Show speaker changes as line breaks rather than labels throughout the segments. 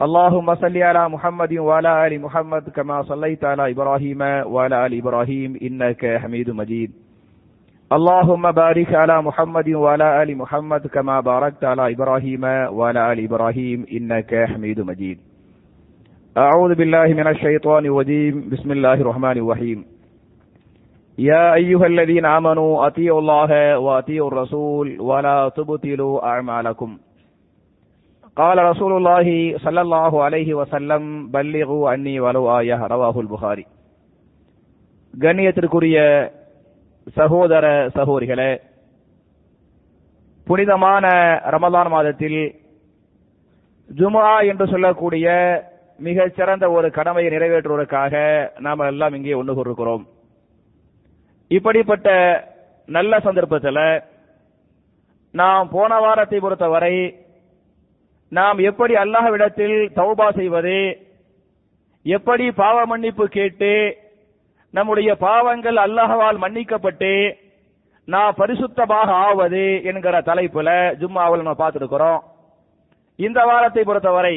اللهم صل على محمد وعلى آل محمد كما صليت على إبراهيم وعلى آل إبراهيم إنك حميد مجيد. اللهم بارك على محمد وعلى آل محمد كما باركت على إبراهيم وعلى آل إبراهيم إنك حميد مجيد. أعوذ بالله من الشيطان الرجيم. بسم الله الرحمن الرحيم. يا أيها الذين آمنوا أطيعوا الله وأطيعوا الرسول ولا تبطلوا أعمالكم. قال رسول الله صلى الله عليه وسلم بلغوا عني ولو آية رواه البخاري கண்ணியத்திற்குரிய சகோதர சகோதரிகளே புனிதமான ரமலான் மாதத்தில் ஜுமா என்று சொல்லக்கூடிய மிகச் சிறந்த ஒரு கடமையை நிறைவேற்றுவதற்காக நாம் எல்லாம் இங்கே ஒன்று கூறுகிறோம் இப்படிப்பட்ட நல்ல சந்தர்ப்பத்தில் நாம் போன வாரத்தை பொறுத்தவரை நாம் எப்படி அல்லாஹ்விடத்தில் தௌபா செய்வது? எப்படி பாவ மன்னிப்பு கேட்டு நம்முடைய பாவங்கள் அல்லாஹவால் மன்னிக்கப்பட்டு நான் பரிசுத்தமாக ஆவது என்கிற தலைப்புல ஜும்மாவில் நம்ம பார்த்துருக்கிறோம். இந்த வாரத்தை பொறுத்தவரை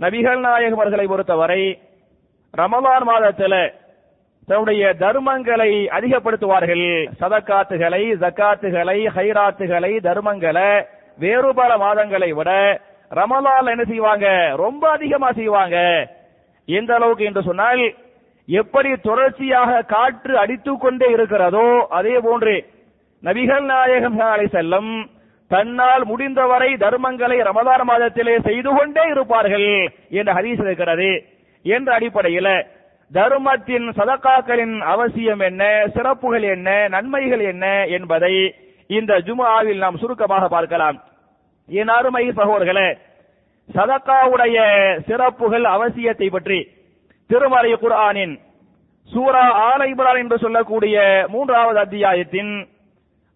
நபிகள் நாயகம் அவர்களை பொறுத்தவரை ரமலான் மாதத்தில் தன்னுடைய தர்மங்களை அதிகப்படுத்துவார்கள். சதக்காத்துகளை ஜக்காத்துகளை ஹைராத்துகளை தர்மங்களை வேறு பல மாதங்களை விட ரமலால் என்ன செய்வாங்க? ரொம்ப அதிகமா செய்வாங்க. எந்த அளவுக்கு என்று சொன்னால் எப்படி தொடர்ச்சியாக காற்று அடித்து கொண்டே இருக்கிறதோ அதே போன்று நபிகள் நாயகம் அலை செல்லம் தன்னால் முடிந்தவரை தர்மங்களை ரமலான் மாதத்திலே செய்து கொண்டே இருப்பார்கள் என்ற ஹதீஸ் இருக்கிறது. என்ற அடிப்படையில் தர்மத்தின் சதக்காக்களின் அவசியம் என்ன சிறப்புகள் என்ன நன்மைகள் என்ன என்பதை இந்த ஜுமாவில் நாம் சுருக்கமாக பார்க்கலாம். என் அருமை சகோதரர்களே சதக்காவுடைய சிறப்புகள் அவசியத்தை பற்றி திருமறை குர்ஆனின் சூரா ஆல இப்ரான் என்று சொல்லக்கூடிய மூன்றாவது அத்தியாயத்தின்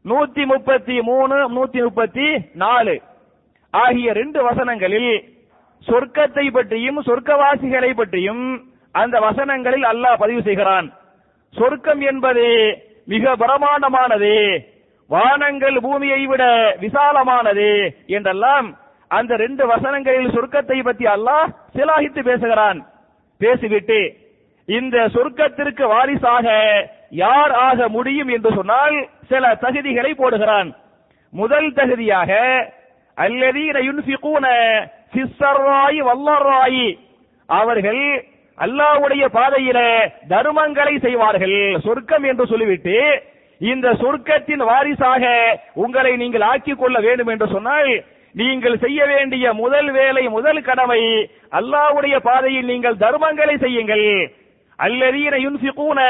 நூத்தி முப்பத்தி மூணு நூத்தி முப்பத்தி நாலு ஆகிய ரெண்டு வசனங்களில் சொர்க்கத்தை பற்றியும் சொர்க்கவாசிகளை பற்றியும் அந்த வசனங்களில் அல்லாஹ் பதிவு செய்கிறான். சொர்க்கம் என்பது மிக பிரமாண்டமானது. வானங்கள் பூமியை விட விசாலமானது என்றெல்லாம் அந்த ரெண்டு வசனங்களில் சொர்க்கத்தை பற்றி அல்லாஹ் சிலாகித்து பேசுகிறான். பேசிவிட்டு இந்த சொர்க்கத்திற்கு வாரிசாக யார் ஆக முடியும் என்று சொன்னால் சில தகுதிகளை போடுகிறான். முதல் தகுதியாக அல்லதீன யுன்ஃபிகூன ஃபிஸ்ஸர்ராயி வல்லர்ராயி. அவர்கள் அல்லாவுடைய பாதையில தர்மங்களை செய்வார்கள் சொர்க்கம் என்று சொல்லிவிட்டு இந்த சொர்க்கத்தின் வாரிசாக உங்களை நீங்கள் ஆக்கிக் கொள்ள வேண்டும் என்று சொன்னால் நீங்கள் செய்ய வேண்டிய முதல் வேலை முதல் கடமை அல்லாவுடைய பாதையில் நீங்கள் தர்மங்களை செய்யுங்கள். அல்லதீன யுன்ஃபிகூன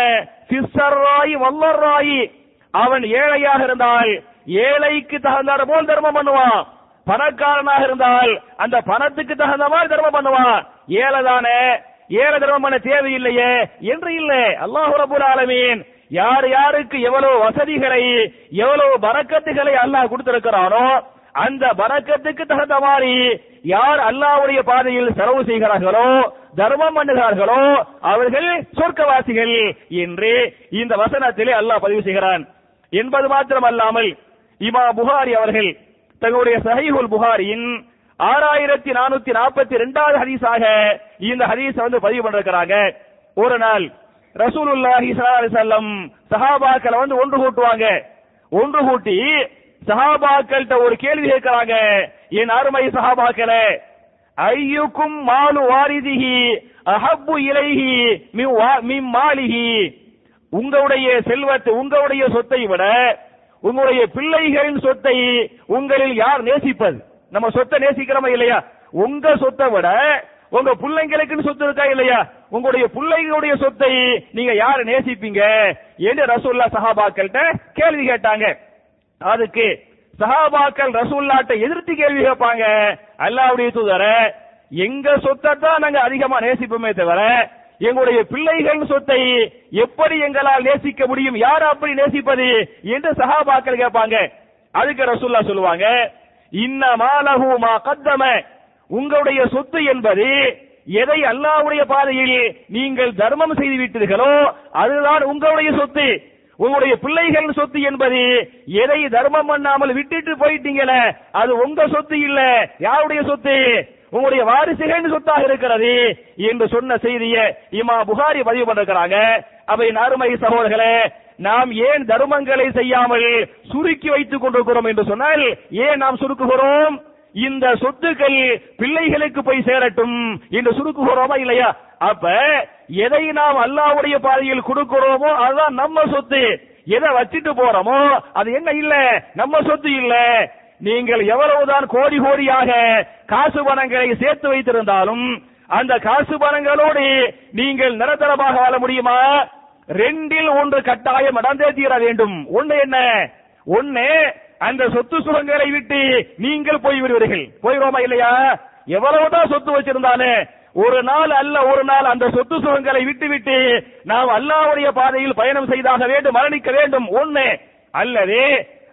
ஃபிஸ்ஸர்ராயி வல்லர்ராயி. அவன் ஏழையாக இருந்தால் ஏழைக்கு தகுந்தார் போல் தர்மம் பண்ணுவான். பணக்காரனாக இருந்தால் அந்த பணத்துக்கு தகுந்த மாதிரி தர்மம் பண்ணுவான். ஏழைதானே? ஏழை தர்மம் பண்ண தேவையில்லையே? என்று இல்லை. அல்லாஹு ரபுல் ஆலமீன் யார் யாருக்கு எவ்வளவு வசதிகளை எவ்வளவு பறக்கத்துகளை அல்லாஹ் கொடுத்திருக்கிறானோ அந்த பறக்கத்துக்கு தகுந்த மாதிரி யார் அல்லாஹ்வுடைய பாதையில் செலவு செய்கிறார்களோ தர்மம் பண்ணுகிறார்களோ அவர்கள் சொர்க்கவாசிகள் என்று இந்த வசனத்திலே அல்லாஹ் பதிவு செய்கிறான். என்பது மாத்திரம் அல்லாமல் இமா புகாரி அவர்கள் தங்களுடைய சஹீஹுல் புகாரியின் ஆறாயிரத்தி நானூத்தி நாற்பத்தி ரெண்டாவது ஹதீஸாக இந்த ஹதீஸ வந்து பதிவு பண்ணிருக்கிறாங்க. ஒரு நாள் ரசூலுல்லாஹி ஸல்லல்லாஹு அலைஹி சஹாபாக்களை வந்து ஒன்று கூட்டுவாங்க. ஒன்று கூட்டி சஹாபாக்கள்கிட்ட ஒரு கேள்வி கேட்கிறாங்க. என் அருமை சஹாபாக்களே ஐயுக்கும் மாலு வாரிதிஹி அஹப்பு இலைஹி மிம் மாலிஹி. உங்களுடைய செல்வத்தை உங்களுடைய சொத்தை விட உங்களுடைய பிள்ளைகளின் சொத்தை உங்களில் யார் நேசிப்பது? நம்ம சொத்தை நேசிக்கிறோமா இல்லையா? உங்க சொத்தை விட உங்க பிள்ளைங்களுக்குன்னு சொத்து இருக்கா இல்லையா? உங்களுடைய பிள்ளைகளுடைய சொத்தை நீங்க யாரு நேசிப்பீங்க? என்று ரசூல்லா சஹாபாக்கள்கிட்ட கேள்வி கேட்டாங்க. அதுக்கு சஹாபாக்கள் ரசூல்லாட்ட எதிர்த்து கேள்வி கேட்பாங்க. அல்லாவுடைய தூதர எங்க சொத்தை தான் நாங்க அதிகமா நேசிப்போமே தவிர எங்களுடைய பிள்ளைகள் சொத்தை எப்படி எங்களால் நேசிக்க முடியும்? யார் அப்படி நேசிப்பது? என்று சஹாபாக்கள் கேட்பாங்க. அதுக்கு ரசூல்லா சொல்லுவாங்க இன்ன மாலஹு மா கத்தம. உங்களுடைய சொத்து என்பது எதை அல்லாவுடைய பாதையில் நீங்கள் தர்மம் செய்து விட்டீர்களோ அதுதான் உங்களுடைய சொத்து. உங்களுடைய பிள்ளைகள் சொத்து என்பது எதை தர்மம் பண்ணாமல் விட்டுட்டு போயிட்டீங்கள அது உங்க சொத்து இல்ல யாருடைய சொத்து? உங்களுடைய வாரிசுகள் சொத்தாக இருக்கிறது என்று சொன்ன செய்தியை இமா புகாரி பதிவு பண்ணிருக்கிறாங்க. அவை அருமை சகோதரர்களே நாம் ஏன் தர்மங்களை செய்யாமல் சுருக்கி வைத்துக் கொண்டிருக்கிறோம் என்று சொன்னால் ஏன் நாம் சுருக்குகிறோம்? இந்த சொத்துக்கள் பிள்ளைகளுக்கு போய் சேரட்டும் என்று சுருக்குகிறோமா இல்லையா? அப்ப எதை நாம் அல்லாவுடைய பாதையில் கொடுக்கிறோமோ அதுதான் நம்ம சொத்து. எதை வச்சிட்டு போறோமோ அது என்ன இல்ல? நம்ம சொத்து இல்ல. நீங்கள் எவ்வளவுதான் கோடி கோடியாக காசு பணங்களை சேர்த்து வைத்திருந்தாலும் அந்த காசு பணங்களோடு நீங்கள் நிரந்தரமாக வாழ முடியுமா? ரெண்டில் ஒன்று கட்டாயம் நடந்தே தீர வேண்டும். ஒண்ணு என்ன? ஒண்ணு அந்த சொத்து சுரங்களை விட்டு நீங்கள் போய் விடுவீர்கள் போயிடுவோமா இல்லையா? எவ்வளவுதான் சொத்து வச்சிருந்தானே ஒரு நாள் அல்ல ஒரு நாள் அந்த சொத்து சுகங்களை விட்டு விட்டு நாம் அல்லாவுடைய பாதையில் பயணம் செய்தாக வேண்டும் மரணிக்க வேண்டும். ஒண்ணு அல்லது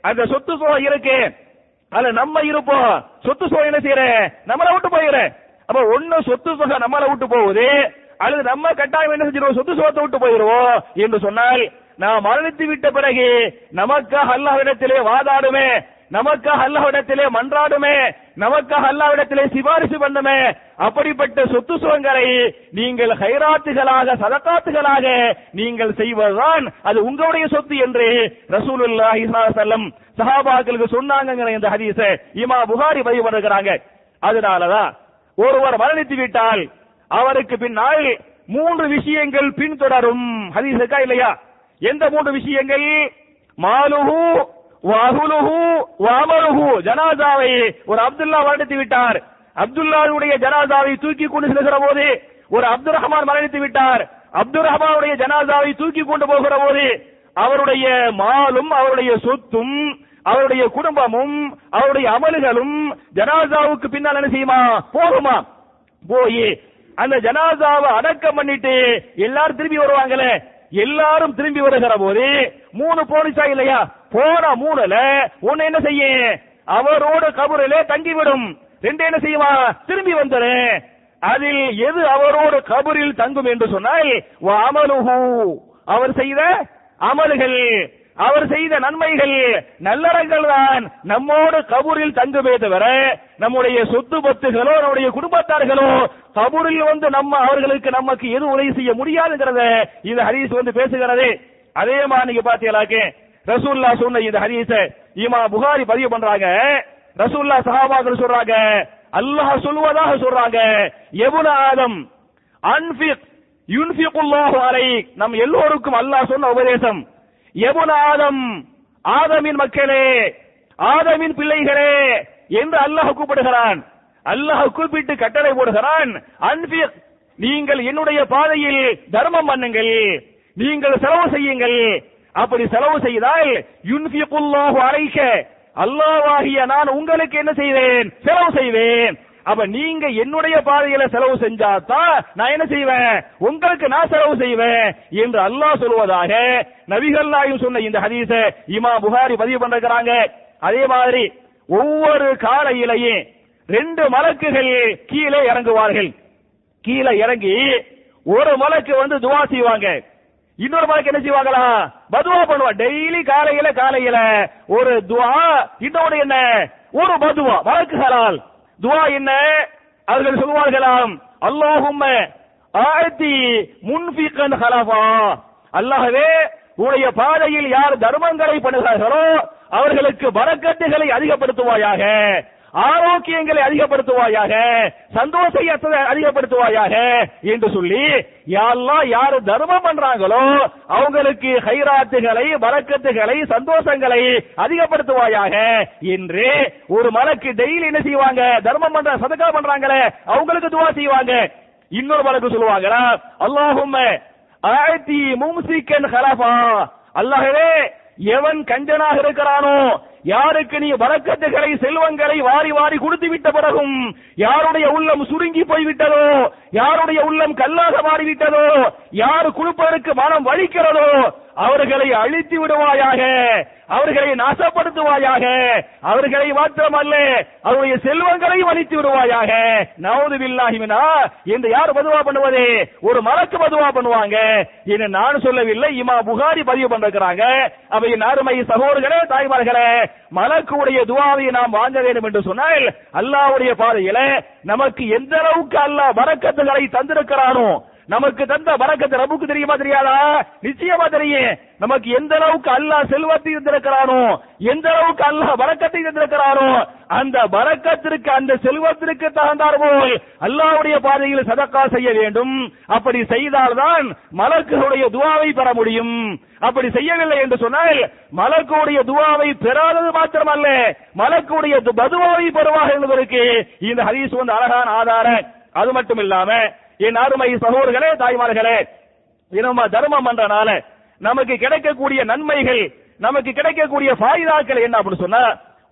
அந்த சொத்து சுகம் இருக்கு. அது நம்ம இருப்போம். சொத்து சுகம் என்ன செய்யற? நம்மளை விட்டு போயிடுற அப்ப ஒண்ணு சொத்து சுகம் நம்மளை விட்டு போகுது. அல்லது நம்ம கட்டாயம் என்ன செஞ்சிருவோம்? சொத்து சுகத்தை விட்டு போயிடுவோம் என்று சொன்னால் நாம் மரணித்து விட்ட பிறகு நமக்காக அல்லாஹ்விடத்திலே வாதாடுமே நமக்காக அல்லாஹ்விடத்திலே மன்றாடுமே நமக்காக அல்லாஹ்விடத்திலே சிபாரிசு பண்ணுமே. அப்படிப்பட்ட சொத்து சுகங்களை நீங்கள் ஹைராத்துகளாக சதகாத்துகளாக நீங்கள் செய்வதுதான் அது உங்களுடைய சொத்து என்று ரசூலுல்லாஹி ஸல்லல்லாஹு சஹாபாக்களுக்கு சொன்னாங்கங்கிற இந்த ஹதீஸ இமா புகாரி பதிவு பண்ணுகிறாங்க. அதனாலதான் ஒருவர் மரணித்து விட்டால் அவருக்கு பின்னால் மூன்று விஷயங்கள் பின்தொடரும். ஹதீஸுக்கா இல்லையா? எந்த மூன்று விஷயங்கள்? மாலுஹு வஹுலுஹு வாமருஹு ஜனாசாவை ஒரு அப்துல்லா மரணித்து விட்டார். அப்துல்லாவுடைய ஜனாசாவை தூக்கி கொண்டு செல்கிற போது ஒரு அப்துல் ரஹ்மான் மரணித்து விட்டார். அப்துல் ரஹ்மானுடைய ஜனாசாவை தூக்கி கொண்டு போகிற போது அவருடைய மாலும் அவருடைய சொத்தும் அவருடைய குடும்பமும் அவருடைய அமல்களும் ஜனாசாவுக்கு பின்னால் என்ன செய்யுமா? போகுமா? போய் அந்த ஜனாசாவை அடக்கம் பண்ணிட்டு எல்லாரும் திரும்பி வருவாங்களே. எல்லாரும் திரும்பி வருகிற போது மூணு போலீஸா இல்லையா? போன மூணுல ஒன்னு என்ன செய்ய அவரோட கபரிலே தங்கிவிடும். ரெண்டு என்ன செய்வா திரும்பி வந்துரு. அதில் எது அவரோட கபரில் தங்கும் என்று சொன்னால் அமலுகு அவர் செய்த அமல்கள். அவர் செய்த நன்மைகள் நல்லறங்கள் தான் நம்மோடு கபூரில் தங்குமே தவிர நம்முடைய சொத்து பத்துகளோ நம்முடைய குடும்பத்தார்களோ கபூரில் வந்து நம்ம அவர்களுக்கு நமக்கு எது உதவி செய்ய முடியாதுங்கிறத இந்த ஹதீஸ் வந்து பேசுகிறது. அதே மாதிரி நீங்க பாத்தீங்களாக்கு ரசூல்லா சொன்ன இந்த ஹதீஸ இமா புகாரி பதிவு பண்றாங்க. ரசூல்லா சஹாபாக்கள் சொல்றாங்க அல்லாஹ் சொல்வதாக சொல்றாங்க. எபுன ஆதம் அன்பிக் யுன்பிகுல்லாஹு அலைக். நம் எல்லோருக்கும் அல்லாஹ் சொன்ன உபதேசம் எபுன ஆதம் ஆதமின் மக்களே ஆதமின் பிள்ளைகளே என்று அல்லாஹ் கூப்பிடுகிறான். அல்லாஹ் கூப்பிட்டு கட்டளை போடுகிறான். அன்பிக் நீங்கள் என்னுடைய பாதையில் தர்மம் பண்ணுங்கள். நீங்கள் செலவு செய்யுங்கள். அப்படி செலவு செய்தால் யுன்பிகுல்லாஹு அலைக்க அல்லாஹ்வாகிய நான் உங்களுக்கு என்ன செய்வேன்? செலவு செய்வேன். அப்ப நீங்க என்னுடைய பாதையில செலவு செஞ்சாதான் நான் என்ன செய்வேன்? உங்களுக்கு நான் செலவு செய்வேன் என்று அல்லாஹ் சொல்வதாக நபிகள் நாயும் சொன்ன இந்த ஹதீஸ இமா புகாரி பதிவு பண்றாங்க அதே மாதிரி ஒவ்வொரு காலையிலையும் ரெண்டு மலக்குகள் கீழே இறங்குவார்கள். கீழே இறங்கி ஒரு மலக்கு வந்து துவா செய்வாங்க. இன்னொரு மலக்கு என்ன செய்வாங்களா? பதுவா பண்ணுவா. டெய்லி காலையில காலையில ஒரு துவா இன்னொரு என்ன? ஒரு பதுவா. மலக்குகளால். துவா என்ன? அவர்கள் சொல்வார்களாம் அல்லாஹும் ஆயத்தி முன்பிகன் ஹலஃபா. அல்லாஹவே உடைய பாதையில் யார் தர்மங்களை பண்ணுகிறார்களோ அவர்களுக்கு வரக்கட்டுகளை அதிகப்படுத்துவாயாக. ஆரோக்கியங்களை அதிகப்படுத்துவாயாக சந்தோஷத்தை அதிகப்படுத்துவாயாக என்று சொல்லி யாரெல்லாம் யாரு தர்மம் பண்றாங்களோ அவங்களுக்கு ஹைராத்துகளை வரக்கத்துகளை சந்தோஷங்களை அதிகப்படுத்துவாயாக. என்று ஒரு மலக்கு டெய்லி என்ன செய்வாங்க? தர்மம் பண்ற சதக்கா பண்றாங்களே அவங்களுக்கு துவா செய்வாங்க. இன்னொரு மலக்கு சொல்லுவாங்களா? அல்லாஹும் ஆயத்தி மும்சிக்கன் ஹலஃபா. அல்லாஹவே எவன் கஞ்சனாக இருக்கிறானோ யாருக்கு நீ வரக்கத்துகளை செல்வங்களை வாரி வாரி கொடுத்து விட்ட பிறகும் யாருடைய உள்ளம் சுருங்கி போய்விட்டதோ? யாருடைய உள்ளம் கல்லாக மாறிவிட்டதோ? யார் கொடுப்பதற்கு மனம் வலிக்கிறதோ? அவர்களை அழித்து விடுவாயாக. அவர்களை நாசப்படுத்துவாயாக. அவர்களை மாத்திரமல்ல அவருடைய செல்வங்களையும் அழித்து விடுவாயாக. நவது வில்லாகிவினா என்று யார் பதுவா பண்ணுவது? ஒரு மரக்கு பதுவா பண்ணுவாங்க. என்று நான் சொல்லவில்லை இமா புகாரி பதிவு பண்ணிருக்கிறாங்க. அவை அருமை சகோதரர்களே தாய்மார்களே மலக்குடைய துவாவை நாம் வாங்க வேண்டும் என்று சொன்னால் அல்லாவுடைய பாதையில நமக்கு எந்த அளவுக்கு அல்லாஹ் வரக்கத்துகளை தந்திருக்கிறானோ நமக்கு தந்த வரக்கத்தை ரபுக்கு தெரியுமா தெரியாதா? நிச்சயமா தெரியும். நமக்கு எந்த அளவுக்கு அல்லாஹ் செல்வத்தை தந்திருக்கிறானோ எந்த அளவுக்கு அல்லாஹ் வரக்கத்தை தந்திருக்கிறானோ அந்த வரக்கத்திற்கு அந்த செல்வத்திற்கு தகுந்தார் போல் அல்லாஹ்வுடைய பாதையில் சதக்கா செய்ய வேண்டும். அப்படி செய்தால்தான் மலக்குடைய துவாவை பெற முடியும். அப்படி செய்யவில்லை என்று சொன்னால் மலக்குடைய துவாவை பெறாதது மாத்திரமல்ல மலக்குடைய பதுவாவை பெறுவார் என்பதற்கு இந்த ஹதீஸ் வந்து அழகான ஆதாரம். அது மட்டும் இல்லாம என் அருமை சகோதரர்களே தாய்மார்களே நம்ம தர்மம் பண்றனால நமக்கு கிடைக்கக்கூடிய நன்மைகள் நமக்கு கிடைக்கக்கூடிய ஃபாயிதாக்கள் என்ன அப்படின்னு சொன்னா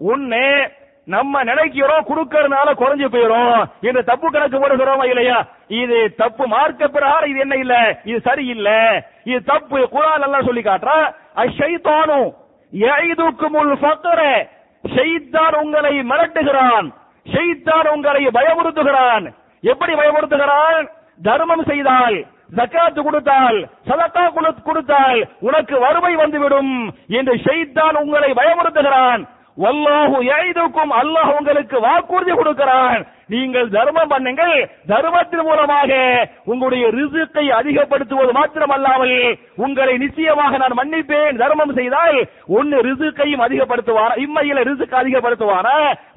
ஒண்ணு நம்ம நினைக்கிறோம் கொடுக்கறதுனால குறைஞ்சு போயிரும் இந்த தப்பு கணக்கு போடுகிறோமா இல்லையா? இது தப்பு மார்க்க பிரகாரம் இது என்ன இல்ல? இது சரியில்லை. இது தப்பு. குரான் எல்லாம் சொல்லி காட்டுறா அஷெய்தானும் எய்துக்கு முள் ஃபக்ர. ஷைத்தான் உங்களை மிரட்டுகிறான். ஷைத்தான் உங்களை பயமுறுத்துகிறான். எப்படி பயமுறுத்துகிறான் தர்மம் செய்தால் ஜக்காத்து கொடுத்தால் சதக்கா கொடுத்தால் உனக்கு வறுமை வந்துவிடும் என்று ஷைத்தான் உங்களை பயமுறுத்துகிறான். வல்லாஹு எய்துக்கும் அல்லாஹ் உங்களுக்கு வாக்குறுதி கொடுக்கிறான். நீங்கள் தர்மம் பண்ணுங்கள். தர்மத்தின் மூலமாக உங்களுடைய ரிசுக்கை அதிகப்படுத்துவது மாத்திரமல்லாமல் உங்களை நிச்சயமாக நான் மன்னிப்பேன். தர்மம் செய்தால் ஒன்னு ரிசுக்கையும் அதிகப்படுத்துவான? இம்மையில ரிசுக்கு அதிகப்படுத்துவான?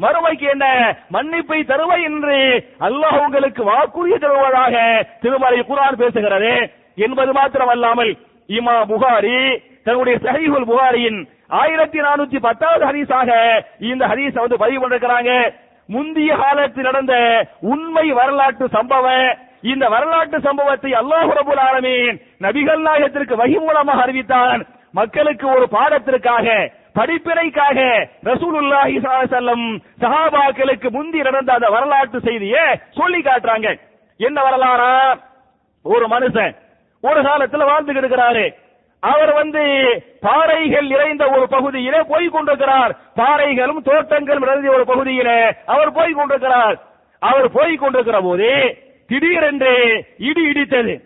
மறுமைக்கு என்ன? மன்னிப்பை தருவை என்று அல்லாஹ் உங்களுக்கு வாக்குறுதி தருவதாக திருமலை குரான் பேசுகிறது. என்பது மாத்திரமல்லாமல் இமா புகாரி தன்னுடைய சஹீஹுல் புகாரியின் ஆயிரத்தி நானூத்தி பத்தாவது ஹரீஸாக இந்த ஹரிசை வந்து பதிவு பண்ணிருக்கிறாங்க. முந்தைய காலத்தில் நடந்த உண்மை வரலாற்று சம்பவம் இந்த வரலாற்று சம்பவத்தை அல்லாஹ் ரபுல் ஆலமீன் நபிகள் நாயகத்திற்கு வகி மூலமாக அறிவித்தான். மக்களுக்கு ஒரு பாடத்திற்காக படிப்பினைக்காக ரசூலுல்லாஹி செல்லம் சஹாபாக்களுக்கு முந்தி நடந்த அந்த வரலாற்று செய்தியை சொல்லி காட்டுறாங்க. என்ன வரலாறா? ஒரு மனுஷன் ஒரு காலத்துல வாழ்ந்துகிட்டு இருக்கிறாரு. அவர் வந்து பாறைகள் நிறைந்த ஒரு பகுதியிலே போய் கொண்டிருக்கிறார். பாறைகளும் தோட்டங்களும் நிறைந்த ஒரு பகுதியிலே அவர் போய் கொண்டிருக்கிறார். அவர் போய் கொண்டிருக்கிற போது திடீரென்று இடி இடித்தது.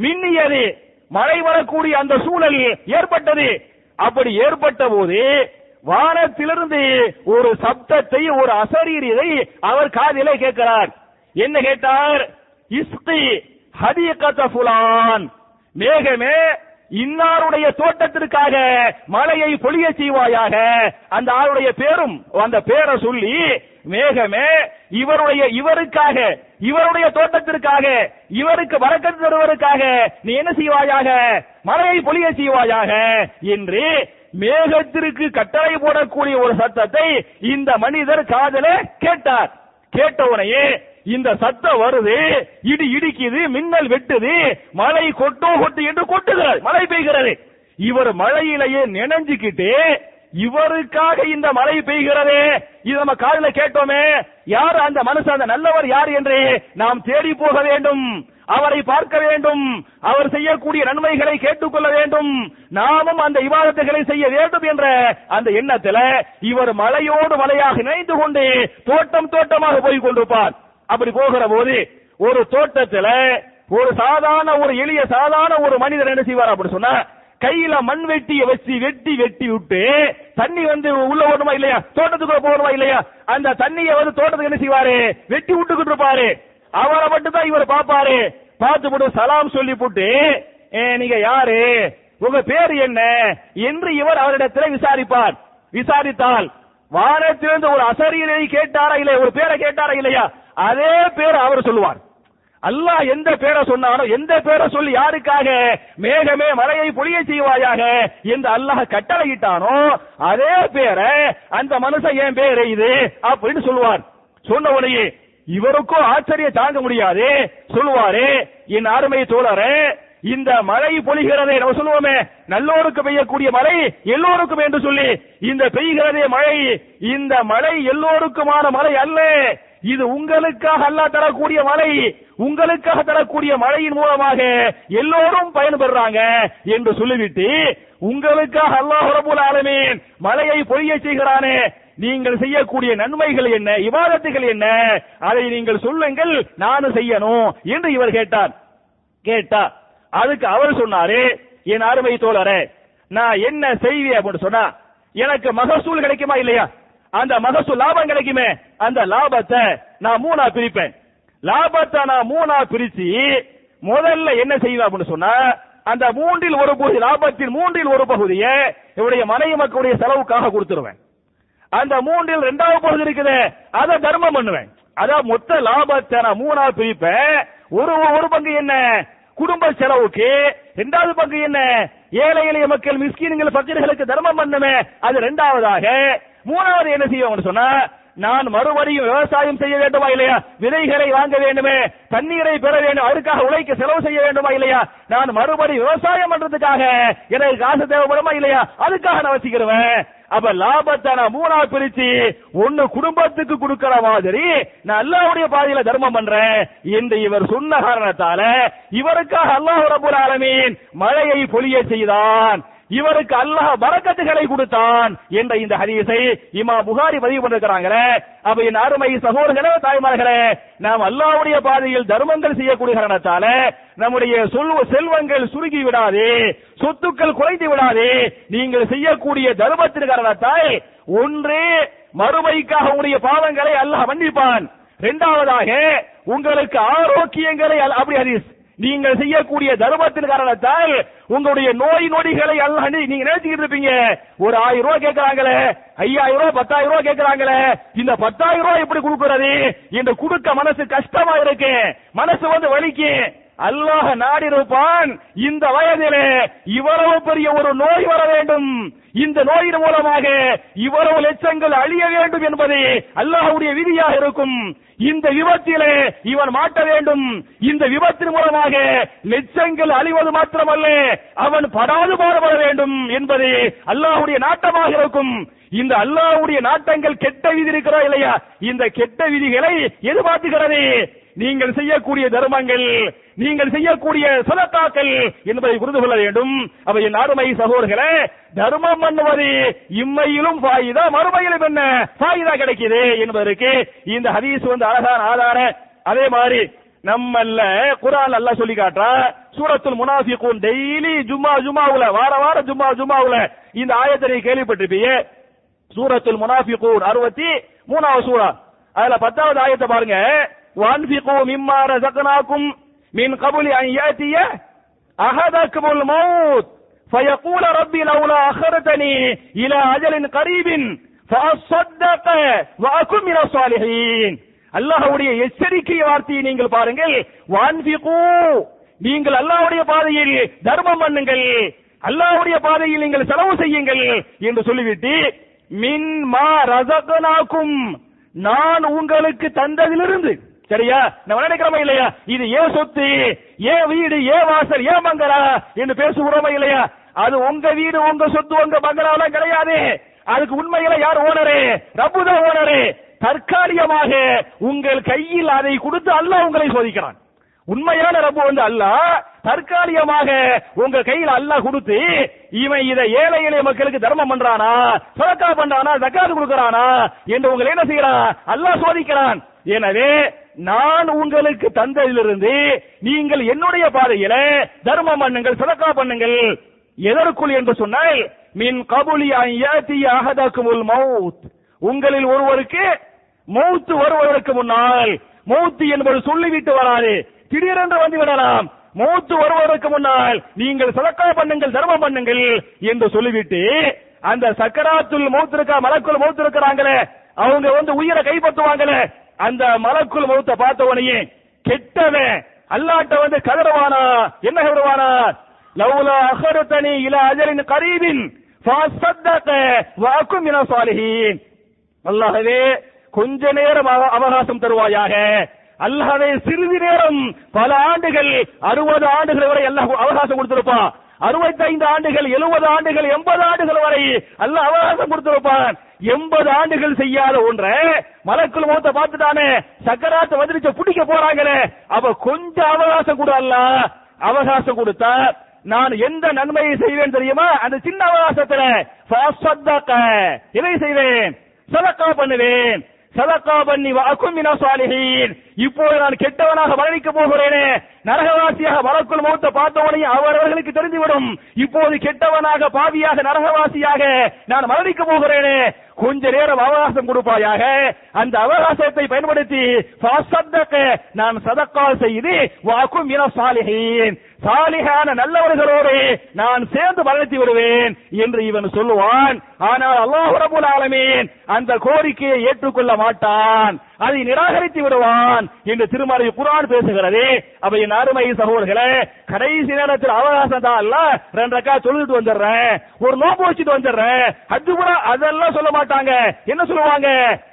மின்னியது. மழை வரக்கூடிய அந்த சூழல் ஏற்பட்டது. அப்படி ஏற்பட்ட போது வானத்திலிருந்து ஒரு சப்தத்தை ஒரு அசரீரியதை அவர் காதிலே கேட்கிறார். என்ன கேட்டார்? இஸ்தி ஹதீகத ஃபுலான். மேகமே இன்னாருடைய தோட்டத்திற்காக மழையை பொழிய செய்வாயாக. அந்த ஆளுடைய பேரும் அந்த பேரை சொல்லி மேகமே இவருடைய இவருக்காக இவருடைய தோட்டத்திற்காக இவருக்கு வரக்கத்து தருவதற்காக நீ என்ன செய்வாயாக? மழையை பொழிய செய்வாயாக என்று மேகத்திற்கு கட்டளை போடக்கூடிய ஒரு சத்தத்தை இந்த மனிதர் காதல கேட்டார். கேட்டவுடனே இந்த சத்தம் வருது இடி இடிக்குது மின்னல் வெட்டுது மழை கொட்டும் கொட்டு என்று கொட்டுகிறார் மழை பெய்கிறது. இவர் மழையிலேயே நினைஞ்சுக்கிட்டு இவருக்காக இந்த மழை பெய்கிறது இது நம்ம காதுல கேட்டோமே யார் அந்த மனுஷன் அந்த நல்லவர் யார் என்று நாம் தேடி போக வேண்டும் அவரை பார்க்க வேண்டும் அவர் செய்யக்கூடிய நன்மைகளை கேட்டுக்கொள்ள வேண்டும் நாமும் அந்த விவாதத்துகளை செய்ய வேண்டும் என்ற அந்த எண்ணத்துல இவர் மலையோடு மலையாக இணைந்து கொண்டு தோட்டம் தோட்டமாக போய் கொண்டிருப்பார். அப்படி போகிற போது ஒரு தோட்டத்துல ஒரு சாதாரண ஒரு எளிய சாதாரண ஒரு மனிதர் என்ன செய்வார் அப்படி சொன்னா கையில மண் வெட்டிய வச்சு வெட்டி வெட்டி விட்டு தண்ணி வந்து உள்ள ஓடுமா இல்லையா? தோட்டத்துக்குள்ள போகணுமா இல்லையா? அந்த தண்ணியை வந்து தோட்டத்துக்கு என்ன செய்வாரு? வெட்டி விட்டுக்கிட்டு இருப்பாரு. அவரை மட்டும் தான் இவர் பாப்பாரு பார்த்து போட்டு சலாம் சொல்லி போட்டு நீங்க யாரு? உங்க பேர் என்ன? என்று இவர் அவரிடத்தில் விசாரிப்பார். விசாரித்தால் வானத்திலிருந்து ஒரு அசரியலை கேட்டாரா இல்லையா? ஒரு பேரை கேட்டாரா இல்லையா? அதே பேர் அவர் சொல்லுவார். அல்லாஹ் எந்த பேரை சொன்னானோ எந்த பேரை சொல்லி யாருக்காக மேகமே மலையை பொழிய செய்வாயாக என்று அல்லாஹ் கட்டளையிட்டானோ அதே பேரை அந்த மனுஷன் என் பேரு இது அப்படின்னு சொல்லுவார். சொன்ன உடனே இவருக்கும் ஆச்சரிய தாங்க முடியாது. சொல்லுவாரு என் அருமை தோழரே இந்த மழை பொழிகிறதே நம்ம சொல்லுவோமே நல்லோருக்கு பெய்யக்கூடிய மழை எல்லோருக்கும் என்று சொல்லி இந்த பெய்கிறதே மழை இந்த மழை எல்லோருக்குமான மழை அல்ல. இது உங்களுக்காக அல்லாஹ் தரக்கூடிய மழை. உங்களுக்காக தரக்கூடிய மழையின் மூலமாக எல்லோரும் பயன்பெறாங்க என்று சொல்லிவிட்டு உங்களுக்காக அல்லாஹ் ரபுல் ஆலமீன் மழையை பொழிய செய்கிறானே. நீங்கள் செய்யக்கூடிய நன்மைகள் என்ன? இவாதத்துகள் என்ன? அதை நீங்கள் சொல்லுங்கள் நானும் செய்யணும் என்று இவர் கேட்டார். கேட்டா அதுக்கு அவர் சொன்னாரு என் அருமை தோழரே நான் என்ன செய்வேன்? அப்படின்னு சொன்னா எனக்கு மகசூல் கிடைக்குமா இல்லையா? அந்த மகசூல் லாபம் கிடைக்குமே. அந்த லாபத்தை நான் மூணா பிரிப்பேன். லாபத்தை நான் மூணா பிரிச்சு முதல்ல என்ன செய்வேன் அப்படின்னு சொன்னா அந்த மூன்றில் ஒரு பகுதி லாபத்தின் மூன்றில் ஒரு பகுதியை இவருடைய மனைவி மக்களுடைய செலவுக்காக கொடுத்துருவேன். அந்த மூன்றில் ரெண்டாவது பகுதி இருக்குது அதை தர்மம் பண்ணுவேன். அதான் மொத்த லாபத்தை நான் மூணா பிரிப்பேன். ஒரு ஒரு பங்கு என்ன? குடும்ப செலவுக்கு. இரண்டாவது பங்கு என்ன? ஏழை எளிய மக்கள் மிஸ்கீன்கள் பக்கீர்களுக்கு தர்மம் பண்ணுமே. அது இரண்டாவதாக. மூணாவது என்ன செய்வோம் சொன்னா நான் மறுபடியும் விவசாயம் செய்ய வேண்டுமா இல்லையா? விதைகளை வாங்க வேண்டுமே. தண்ணீரை பெற வேண்டும். அதுக்காக உழைக்க செலவு செய்ய வேண்டுமா இல்லையா? நான் மறுபடி விவசாயம் பண்றதுக்காக எனக்கு காசு தேவைப்படுமா இல்லையா? அதுக்காக நான் வச்சுக்கிடுவேன் அப்ப லாபத்தை நான் மூணா பிரிச்சு ஒண்ணு குடும்பத்துக்கு கொடுக்கற மாதிரி நான் அல்லாவுடைய பாதையில தர்மம் பண்றேன். என்று இவர் சொன்ன காரணத்தால இவருக்காக அல்லாஹ் ரபுல் ஆலமீன் மழையை பொழிய செய்தான். இவருக்கு அல்லாஹ் வரக்கத்துகளை கொடுத்தான் என்ற இந்த ஹதீஸை இமா புகாரி பதிவு பண்ணிருக்கிறாங்களே. அப்ப என் அருமை சகோதரர்களே தாய்மார்களே நாம் அல்லாவுடைய பாதையில் தர்மங்கள் செய்யக்கூடிய காரணத்தால நம்முடைய சொல் செல்வங்கள் சுருங்கி விடாது சொத்துக்கள் குறைந்து விடாது நீங்கள் செய்யக்கூடிய தர்மத்தின் காரணத்தால் ஒன்று மறுமைக்காக உடைய பாவங்களை அல்லாஹ் மன்னிப்பான். இரண்டாவதாக உங்களுக்கு ஆரோக்கியங்களை அல்- அப்படி ஹதீஸ். நீங்கள் செய்யக்கூடிய தர்மத்தின் காரணத்தால் உங்களுடைய நோய் நொடிகளை அல்லாஹ் நீங்க நினைச்சுக்கிட்டு இருப்பீங்க. ஒரு ஆயிரம் ரூபாய் கேட்கறாங்களே ஐயாயிரம் ரூபாய் பத்தாயிரம் ரூபாய் கேட்கறாங்களே இந்த பத்தாயிரம் ரூபாய் எப்படி கொடுக்கறது? என்று கொடுக்க மனசு கஷ்டமா இருக்கு. மனசு வந்து வலிக்கு அல்லாஹ் நாடிருப்பான் இந்த வயதிலே இவ்வளவு பெரிய ஒரு நோய் வர வேண்டும். இந்த நோயின் மூலமாக இவ்வளவு லட்சங்கள் அழிய வேண்டும் என்பது அல்லாஹுடைய விதியாக இருக்கும். இந்த விபத்திலே இவன் மாட்ட வேண்டும். இந்த விபத்தின் மூலமாக லட்சங்கள் அழிவது மாத்திரமல்ல அவன் படாது பாடுபட வேண்டும் என்பது அல்லாஹுடைய நாட்டமாக இருக்கும். இந்த அல்லாஹ்வுடைய நாட்டங்கள் கெட்ட விதி இருக்கிறா இல்லையா? இந்த கெட்ட விதிகளை எதிர்பார்த்துகிறது நீங்கள் செய்யக்கூடிய தர்மங்கள் நீங்கள் செய்யக்கூடிய சதத்தாக்கள் என்பதை புரிந்து கொள்ள வேண்டும். அவை என் அருமை சகோதரர்களே தர்மம் பண்ணுவது இம்மையிலும் பாயுதா மறுமையிலும் என்ன பாயுதா கிடைக்குது என்பதற்கு இந்த ஹதீஸ் வந்து அழகான ஆதார அதே மாதிரி நம்மல்ல குரான் நல்லா சொல்லி காட்டுறா சூரத்துல் முனாஃபிகூன் டெய்லி ஜும்மா ஜும்மாவுல வார வாரம் ஜும்மா ஜும்மாவுல இந்த ஆயத்தை கேள்விப்பட்டிருப்பீங்க. சூரத்துல் முனாஃபிகூன் அறுபத்தி மூணாவது சூரா. அதுல பத்தாவது ஆயத்தை பாருங்க. வான்பிகூ மிம்மா ரஸக்னாக்கும் மின் கபுலி அன் யாத்திய அஹதக்குமுல் மௌத் فيقول ربي لولا أخرتني إلى أجل قريب فأصدق وأكن من الصالحين அல்லாஹ்வுடைய எச்சரிக்கை வார்த்தையை நீங்கள் பாருங்கள் வான்பிகூ நீங்கள் அல்லாஹ்வுடைய பாதையில் தர்மம் பண்ணுங்கள் அல்லாஹ்வுடைய பாதையில் நீங்கள் செலவு செய்யுங்கள் என்று சொல்லிவிட்டு மின் மா ரசகனாக்கும் நான் உங்களுக்கு தந்ததிலிருந்து சரியா? நம்ம நினைக்கிறோமா இல்லையா? இது ஏன் சொத்து? ஏன் வீடு? ஏன் வாசல்? ஏன் பங்களா? என்று பேசுகிறோமா இல்லையா? அது உங்க வீடு உங்க சொத்து உங்க பங்களாவெல்லாம் கிடையாது. அதுக்கு உண்மையில யார் ஓனரு? ரப்புதான் ஓனரு. தற்காலிகமாக உங்கள் கையில் அதை கொடுத்து அல்லாஹ் உங்களை சோதிக்கிறான். உண்மையான ரப்பு வந்து அல்லாஹ் தற்காலிகமாக உங்க கையில அல்லாஹ் கொடுத்து இவன் இதை ஏழை எளிய மக்களுக்கு தர்மம் பண்றானா சொலக்கா பண்றானா தக்காது கொடுக்கறானா என்று உங்களை என்ன செய்யறான் அல்லாஹ் சோதிக்கிறான். எனவே நான் உங்களுக்கு தந்ததிலிருந்து நீங்கள் என்னுடைய பாதையில தர்மம் பண்ணுங்கள் சதக்கா பண்ணுங்கள். எதற்குள் என்று சொன்னால் மின் கபுலி மவுத் உங்களில் ஒருவருக்கு மௌத்து வருவதற்கு முன்னால் மௌத்து என்பது சொல்லிவிட்டு வராது. திடீரென்று வந்து விடலாம் மௌத்து வருவதற்கு முன்னால் நீங்கள் சதக்கா பண்ணுங்கள் தர்மம் பண்ணுங்கள் என்று சொல்லிவிட்டு அந்த சக்கராத்துல் மௌத்து இருக்கா மலக்குள் மௌத்து இருக்கிறாங்களே அவங்க வந்து உயிரை கைப்பற்றுவாங்களே அந்த மலக்குள் மௌத்த பார்த்த உடனே கெட்டவன். அல்லாட்ட வந்து கதறவானா? என்ன கதறவானா? லவ்லா அகரத்தனி இல அஜரின் கரீபின். ஃபஸத்தக வஅகும் மின சாலிஹீன். அல்லாஹ்வே கொஞ்ச நேரம் அவகாசம் தருவாயாக. அல்லாஹ்வே சிறிது நேரம் பல ஆண்டுகள் அறுபது ஆண்டுகள் வரை அல்லாஹ் அவகாசம் கொடுத்திருப்பான். அறுபத்தைந்து ஆண்டுகள் எழுபது ஆண்டுகள் எண்பது ஆண்டுகள் வரை அல்ல அவகாசம் கொடுத்திருப்பான். எண்பது ஆண்டுகள் செய்யாத ஒன்றை மலக்குள் மூத்த பார்த்துட்டானே சக்கராத்த வந்துருச்ச பிடிக்க போறாங்களே அவ கொஞ்சம் அவகாசம் கூட அல்ல அவகாசம் கொடுத்தா நான் எந்த நன்மையை செய்வேன் தெரியுமா? அந்த சின்ன அவகாசத்துல இதை செய்வேன் சதக்கா பண்ணுவேன். சதக்கா பண்ணி வாக்கும் இப்போது நான் கெட்டவனாக மரணிக்க போகிறேனே நரகவாசியாக மலக்குள் மூத்த பார்த்தவனையும் அவரவர்களுக்கு தெரிந்துவிடும். இப்போது கெட்டவனாக பாவியாக நரகவாசியாக நான் மரணிக்க போகிறேனே. கொஞ்ச நேரம் அவகாசம் கொடுப்பாயாக. அந்த அவகாசத்தை பயன்படுத்தி நான் சதக்கால் செய்து வாக்கும் இன சாலிஹீன். சாலிகான நல்லவர்களோடு நான் சேர்ந்து மரணித்து விடுவேன் என்று இவன் சொல்லுவான். ஆனால் அல்லாஹ் ரபுல் ஆலமீன் அந்த கோரிக்கையை ஏற்றுக்கொள்ள மாட்டான். அதை நிராகரித்து விடுவான் என்று திருமலை குரான் பேசுகிறது. அப்ப என் அருமை சகோதரர்களே கடைசி நேரத்தில் அவகாசம் தான் அல்ல. ரெண்டு ரக்கா சொல்லிட்டு வந்துடுறேன். ஒரு நோப்பு வச்சுட்டு வந்துடுறேன். அது கூட அதெல்லாம் சொல்ல மாட்டாங்க. என்ன சொல்லுவாங்க?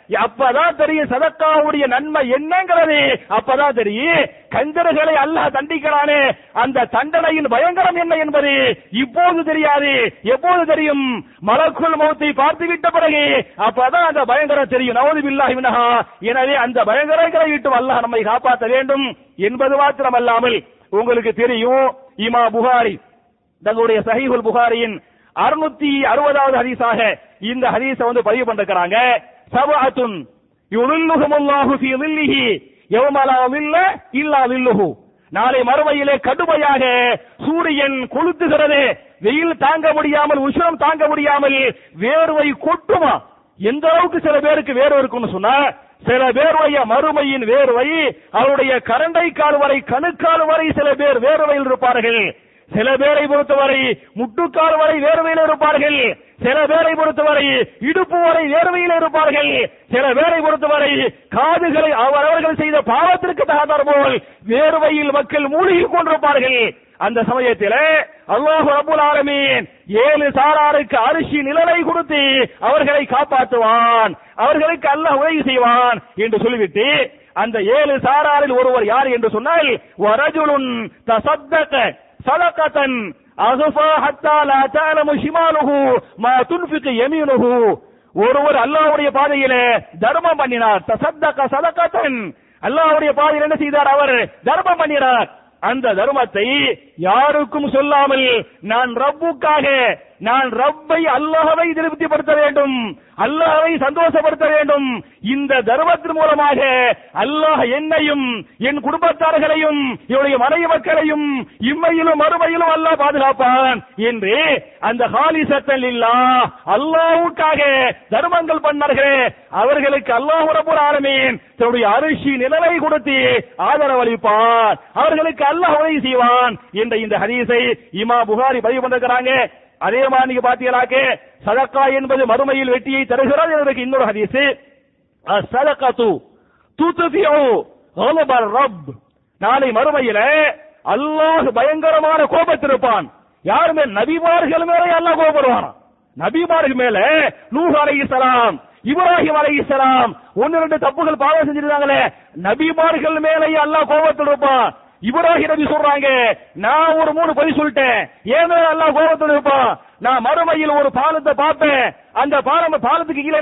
அப்பதான் தெரியும் சதக்காவுடைய நன்மை என்னங்கிறது. அப்பதான் தெரியும் கஞ்சர்களை அல்லாஹ் தண்டிக்கிறானே. அந்த தண்டனையின் பயங்கரம் என்ன என்பது இப்போது தெரியாது. எப்போது தெரியும்? மலக்குள் மௌத்தை பார்த்து விட்ட பிறகு அப்பதான் அந்த பயங்கரம் தெரியும். நவது பில்லாஹி மினஹா. எனவே அந்த பயங்கரங்களை விட்டு அல்லாஹ் நம்மை காப்பாற்ற வேண்டும் என்பது மாத்திரமல்லாமல் உங்களுக்கு தெரியும். இமா புகாரி தங்களுடைய சஹீஹுல் புகாரியின் அறுநூத்தி அறுபதாவது ஹதீஸாக இந்த ஹதீஸை வந்து பதிவு பண்ணிருக்கிறாங்க. சபாத்துன் யுதில்லுஹும் அல்லாஹு ஃபீ லில்லிஹி. யௌம லா இல்லா லில்லுஹு. நாளை மறுமையிலே கடுமையாக சூரியன் கொளுத்துகிறது. வெயில் தாங்க முடியாமல் உஷ்ணம் தாங்க முடியாமல் வேர்வை கொட்டுமா? எந்த அளவுக்கு சில பேருக்கு வேர்வை இருக்கும்னு சொன்னா சில பேருடைய மறுமையின் வேர்வை அவருடைய கரண்டை கால் வரை கணுக்கால் வரை சில பேர் வேர்வையில் இருப்பார்கள். சில பேரை பொறுத்தவரை முட்டுக்கால் வரை வேர்வையில் இருப்பார்கள். சில பேரை பொறுத்தவரை இடுப்பு வரை வேர்வையில் இருப்பார்கள். சில பேரை பொறுத்தவரை காதுகளை அவரவர்கள் செய்த பாவத்திற்கு தகாதார் போல் வேர்வையில் மக்கள் மூழ்கி கொண்டிருப்பார்கள். அந்த சமயத்திலே அல்லாஹு ரபுல் ஆலமீன் ஏழு சாராருக்கு அரிசி நிழலை கொடுத்து அவர்களை காப்பாற்றுவான். அவர்களுக்கு அல்லாஹ் உதவி செய்வான் என்று சொல்லிவிட்டு அந்த ஏழு சாராரில் ஒருவர் யார் என்று சொன்னால் வரஜுலுன் தசத்தக சதகத்தன் அகுஃபா ஹத்தா லா தஅலமு ஷிமாலுஹு மா துன்ஃபிகு யமீனுஹு. ஒருவர் அல்லாஹ்வுடைய பாதையிலே தர்மம் பண்ணினார். தசத்தக சதகத்தன் அல்லாஹ்வுடைய பாதையில் என்ன செய்தார் அவர்? தர்மம் பண்ணினார். அந்த தர்மத்தை யாருக்கும் சொல்லாமல் நான் ரப்புக்காக நான் ரப்பை அல்லாஹவை திருப்திப்படுத்த வேண்டும். அல்லாஹவை சந்தோஷப்படுத்த வேண்டும். இந்த தர்மத்தின் மூலமாக அல்லாஹ் என்னையும் என் குடும்பத்தார்களையும் என்னுடைய மனைவி மக்களையும் இம்மையிலும் மறுமையிலும் அல்லாஹ் பாதுகாப்பான் என்று அந்த ஹாலிசத்தல் இல்லா அல்லாஹ்வுக்காக தர்மங்கள் பண்ணார்களே அவர்களுக்கு அல்லாஹ் ரப்பல் ஆலமீன் தன்னுடைய அரிசி நிலவை கொடுத்து ஆதரவளிப்பான் அவர்களுக்கு அல்லாஹ் உதவி செய்வான் என்ற இந்த ஹதீஸை இமா புகாரி பதிவு பண்ணிருக்கிறாங்க. அதே மாதிரி நீங்க பாத்தீங்களாக்க சதக்கா என்பது மறுமையில் வெட்டியை தருகிறது என்பதற்கு இன்னொரு ஹதீஸ். சதக்கத்து துத்துஃபியு கலபர் ரப். நாளை மறுமையில அல்லாஹ் பயங்கரமான கோபத்திருப்பான். யாருமே நபிமார்கள் மேல அல்லாஹ் கோபப்படுவான்? நபிமார்கள் மேல நூஹ் அலைஹிஸ்ஸலாம் இப்ராஹிம் அலைஹிஸ்ஸலாம் ஒன்னு ரெண்டு தப்புகள் பாவம் செஞ்சிருந்தாங்களே நபிமார்கள் மேலே அல்லாஹ் கோபத்தில் இருப்பான் இப்ராஹிம் நபி சொல்றாங்க நான் ஒரு மூணு பொய் சொல்லிட்டேன். ஏன் எல்லாம் கோபத்தில் இருப்பான். நான் மறுமையில் ஒரு பாலத்தை பார்ப்பேன். அந்த பாலம் பாலத்துக்கு கீழே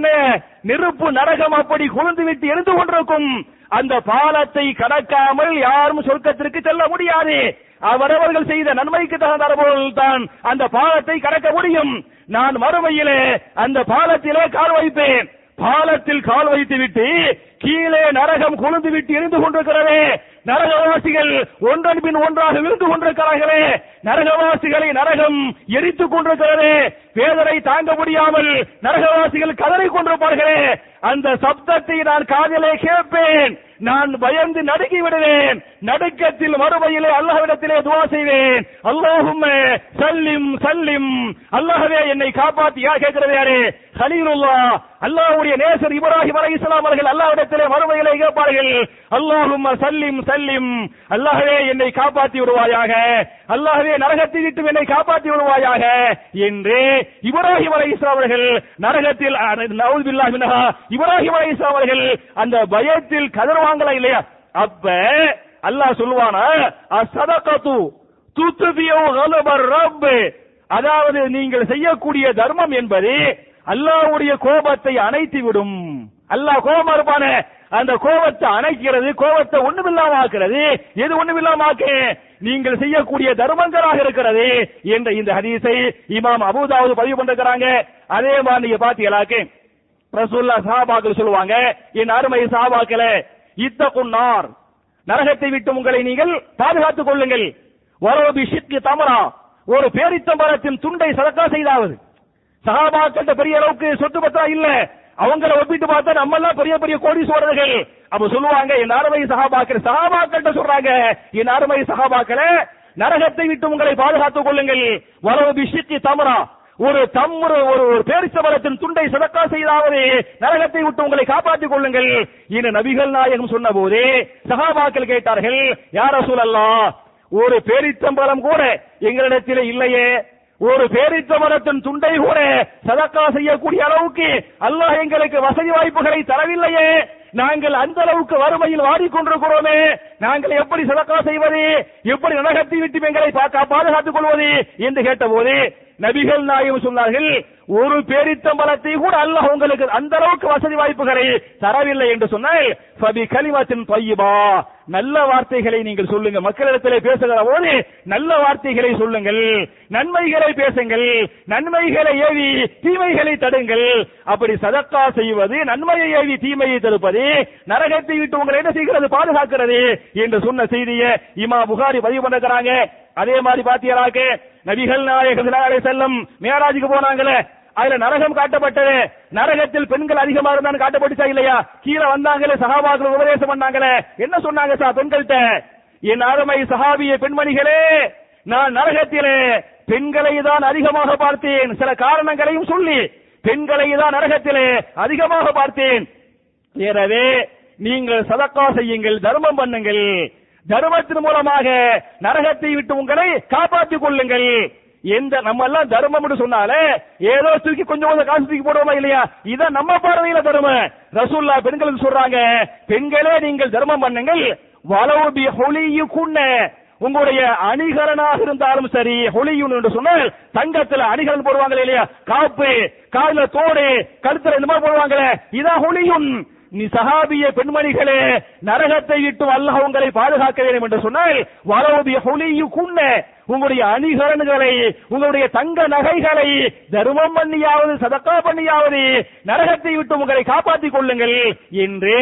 நெருப்பு நரகம் அப்படி குளிர்ந்து விட்டு எரிந்து கொண்டிருக்கும். அந்த பாலத்தை கடக்காமல் யாரும் சொர்க்கத்திற்கு செல்ல முடியாது. அவரவர்கள் செய்த நன்மைக்கு தகுந்த போல் தான் அந்த பாலத்தை கடக்க முடியும். நான் மறுமையிலே அந்த பாலத்திலே கால் வைப்பேன். பாலத்தில் கால் வைத்து விட்டு கீழே நரகம் கொழுந்து விட்டு இருந்து கொண்டிருக்கிறதே. நரகவாசிகள் ஒன்றன் பின் ஒன்றாக விழுந்து கொண்டிருக்கிறார்களே. நரகவாசிகளை நரகம் எரித்துக் கொண்டிருக்கிறதே. வேதனை தாங்க முடியாமல் நரகவாசிகள் கதறி கொண்டிருப்பார்களே. அந்த சப்தத்தை நான் காதலே கேட்பேன். நான் பயந்து நடுக்கி விடுவேன். நடுக்கத்தில் மறுமையிலே அல்லாஹ்விடத்திலே துவா செய்வேன். அல்லாஹும் சல்லிம் சல்லிம். அல்லாஹவே என்னை காப்பாத்தி யார் கேட்கிறது யாரு? கலீலுல்லா அல்லாஹ்வுடைய நேசர் இப்ராஹிம் அலைஹிஸ்ஸலாம் அவர்கள் அல்லாஹ்விடத்திலே மறுமையிலே கேட்பார்கள் அல்லாஹும் சல்லிம் சல்லிம் அல்லாஹ்வே என்னை காப்பாத்தி விடுவாயாக அல்லாஹ்வே நரகத்தை விட்டு என்னை காப்பாத்தி விடுவாயாக என்று இப்ராஹிம் அலைஹிஸ்ஸலாம் அவர்கள் நரகத்தில் நவுதுபில்லாஹ் மினஹா இப்ராஹிம் அலைஹிஸ்ஸலாம் அவர்கள் அந்த பயத்தில் கதறுவாங்களா இல்லையா? அப்ப அல்லாஹ் சொல்லுவானா அசதகத்து துத்துபியோ கலபர் ரப் அதாவது நீங்கள் செய்யக்கூடிய தர்மம் என்பது அல்லாவுடைய கோபத்தை அணைத்து விடும் அல்லாஹ் கோபமா இருப்பானே அந்த கோபத்தை அணைக்கிறது கோபத்தை ஒண்ணுமில்லாம ஆக்குறது எது ஒண்ணுமில்லாம ஆக்கு நீங்கள் செய்யக்கூடிய தர்மங்களாக இருக்கிறது என்ற இந்த ஹதீஸை இமாம் அபுதாவது பதிவு பண்றாங்க அதே மாதிரி நீங்க பாத்தீங்களாக்கு ரசூல்லா சாபாக்கள் சொல்லுவாங்க என் அருமை இத்த இத்தகுன்னார் நரகத்தை விட்டு உங்களை நீங்கள் பாதுகாத்துக் கொள்ளுங்கள். வரவு ஷிக்கு தமரா. ஒரு பேரித்தம்பரத்தின் துண்டை சதக்கா செய்தாவது. சகாபாக்கிட்ட பெரிய அளவுக்கு சொத்து பத்திரம் இல்ல. அவங்கள ஒப்பிட்டு பார்த்தா நம்ம எல்லாம் பெரிய பெரிய கோடீஸ்வரர்கள். அப்ப சொல்லுவாங்க என் அருமை சகாபாக்கள் சகாபாக்கிட்ட சொல்றாங்க என் அருமை சகாபாக்களை நரகத்தை விட்டு உங்களை பாதுகாத்துக் கொள்ளுங்கள். வரவு பிஷிக்கு தமரா. ஒரு தம்முற ஒரு ஒரு பேரிச்சவரத்தின் துண்டை சதக்கா செய்தாவது நரகத்தை விட்டு உங்களை காப்பாற்றிக் கொள்ளுங்கள். என நபிகள் நாயகம் சொன்ன போதே சகாபாக்கள் கேட்டார்கள் யார சூழல்லா ஒரு பேரிச்சம்பளம் கூட எங்களிடத்தில் இல்லையே. ஒரு பேரிச்சமரத்தின் துண்டை கூட சதக்கா செய்யக்கூடிய அளவுக்கு அல்லாஹ் எங்களுக்கு வசதி வாய்ப்புகளை தரவில்லையே. நாங்கள் அந்த அளவுக்கு வறுமையில் வாடிக்கொண்டிருக்கிறோமே. நாங்கள் எப்படி சதக்கா செய்வது? எப்படி நரகத்தை விட்டு எங்களை பாதுகாத்துக் கொள்வது? என்று கேட்டபோது நபிகள் நாயகம் சொன்னார்கள் ஒரு பேரித்தம்பலத்தை கூட அல்லாஹ் உங்களுக்கு அந்த அளவுக்கு வசதி வாய்ப்புகளை தரவில்லை என்று சொன்னால் சபி கலிமத்தின் பையபா நல்ல வார்த்தைகளை நீங்கள் சொல்லுங்க மக்களிடத்தில் பேசுகிற போது நல்ல வார்த்தைகளை சொல்லுங்கள் நன்மைகளை பேசுங்கள் நன்மைகளை ஏவி தீமைகளை தடுங்கள். அப்படி சதக்கா செய்வது நன்மையை ஏவி தீமையை தடுப்பது நரகத்தை விட்டு உங்களை என்ன செய்கிறது பாதுகாக்கிறது என்று சொன்ன செய்தியை இமா புகாரி பதிவு பண்ணுறாங்க அதே மாதிரி பாத்தீங்களாக்கு நபிகள் நாயகம் செல்லும் மேராஜுக்கு போனாங்களே அதுல நரகம் காட்டப்பட்டது. நரகத்தில் பெண்கள் அதிகமா இருந்தான்னு காட்டப்பட்டுச்சா இல்லையா? கீழே வந்தாங்களே சகாபாக்கள் உபதேசம் பண்ணாங்களே. என்ன சொன்னாங்க சார் பெண்கள்கிட்ட என் அருமை சகாபிய பெண்மணிகளே நான் நரகத்திலே பெண்களை தான் அதிகமாக பார்த்தேன். சில காரணங்களையும் சொல்லி பெண்களை தான் நரகத்திலே அதிகமாக பார்த்தேன். எனவே நீங்கள் சதக்கா செய்யுங்கள் தர்மம் பண்ணுங்கள். தர்மத்தின் மூலமாக நரகத்தை விட்டு உங்களை காப்பாற்றிக் கொள்ளுங்கள். எந்த நம்ம எல்லாம் தர்மம் சொன்னாலே ஏதோ தூக்கி கொஞ்சம் கொஞ்சம் காசு தூக்கி போடுவோமா இல்லையா? இதான் நம்ம பார்வையில தர்மம். ரசூல்லா பெண்களுக்கு சொல்றாங்க. பெண்களே நீங்கள் தர்மம் பண்ணுங்கள். வளவு பி ஹொலியுக்குன்ன. உங்களுடைய அணிகரனாக இருந்தாலும் சரி ஹொலியுன் என்று சொன்னால் தங்கத்துல அணிகரன் போடுவாங்களே இல்லையா? காப்பு காதுல தோடு கழுத்துல இந்த மாதிரி போடுவாங்களே. இதான் ஹொலியுன். நீ சஹாபிய பெண்மணிகளே நரகத்தை விட்டு அல்லாஹ் உங்களை பாதுகாக்க வேண்டும் என்று சொன்னால் வரவுடைய ஹொலியுக்குன்ன உங்களுடைய அணிகலன்களை உங்களுடைய தங்க நகைகளை தர்மம் பண்ணியாவது சதக்கா பண்ணியாவது நரகத்தை விட்டு உங்களை காப்பாற்றிக் கொள்ளுங்கள் என்று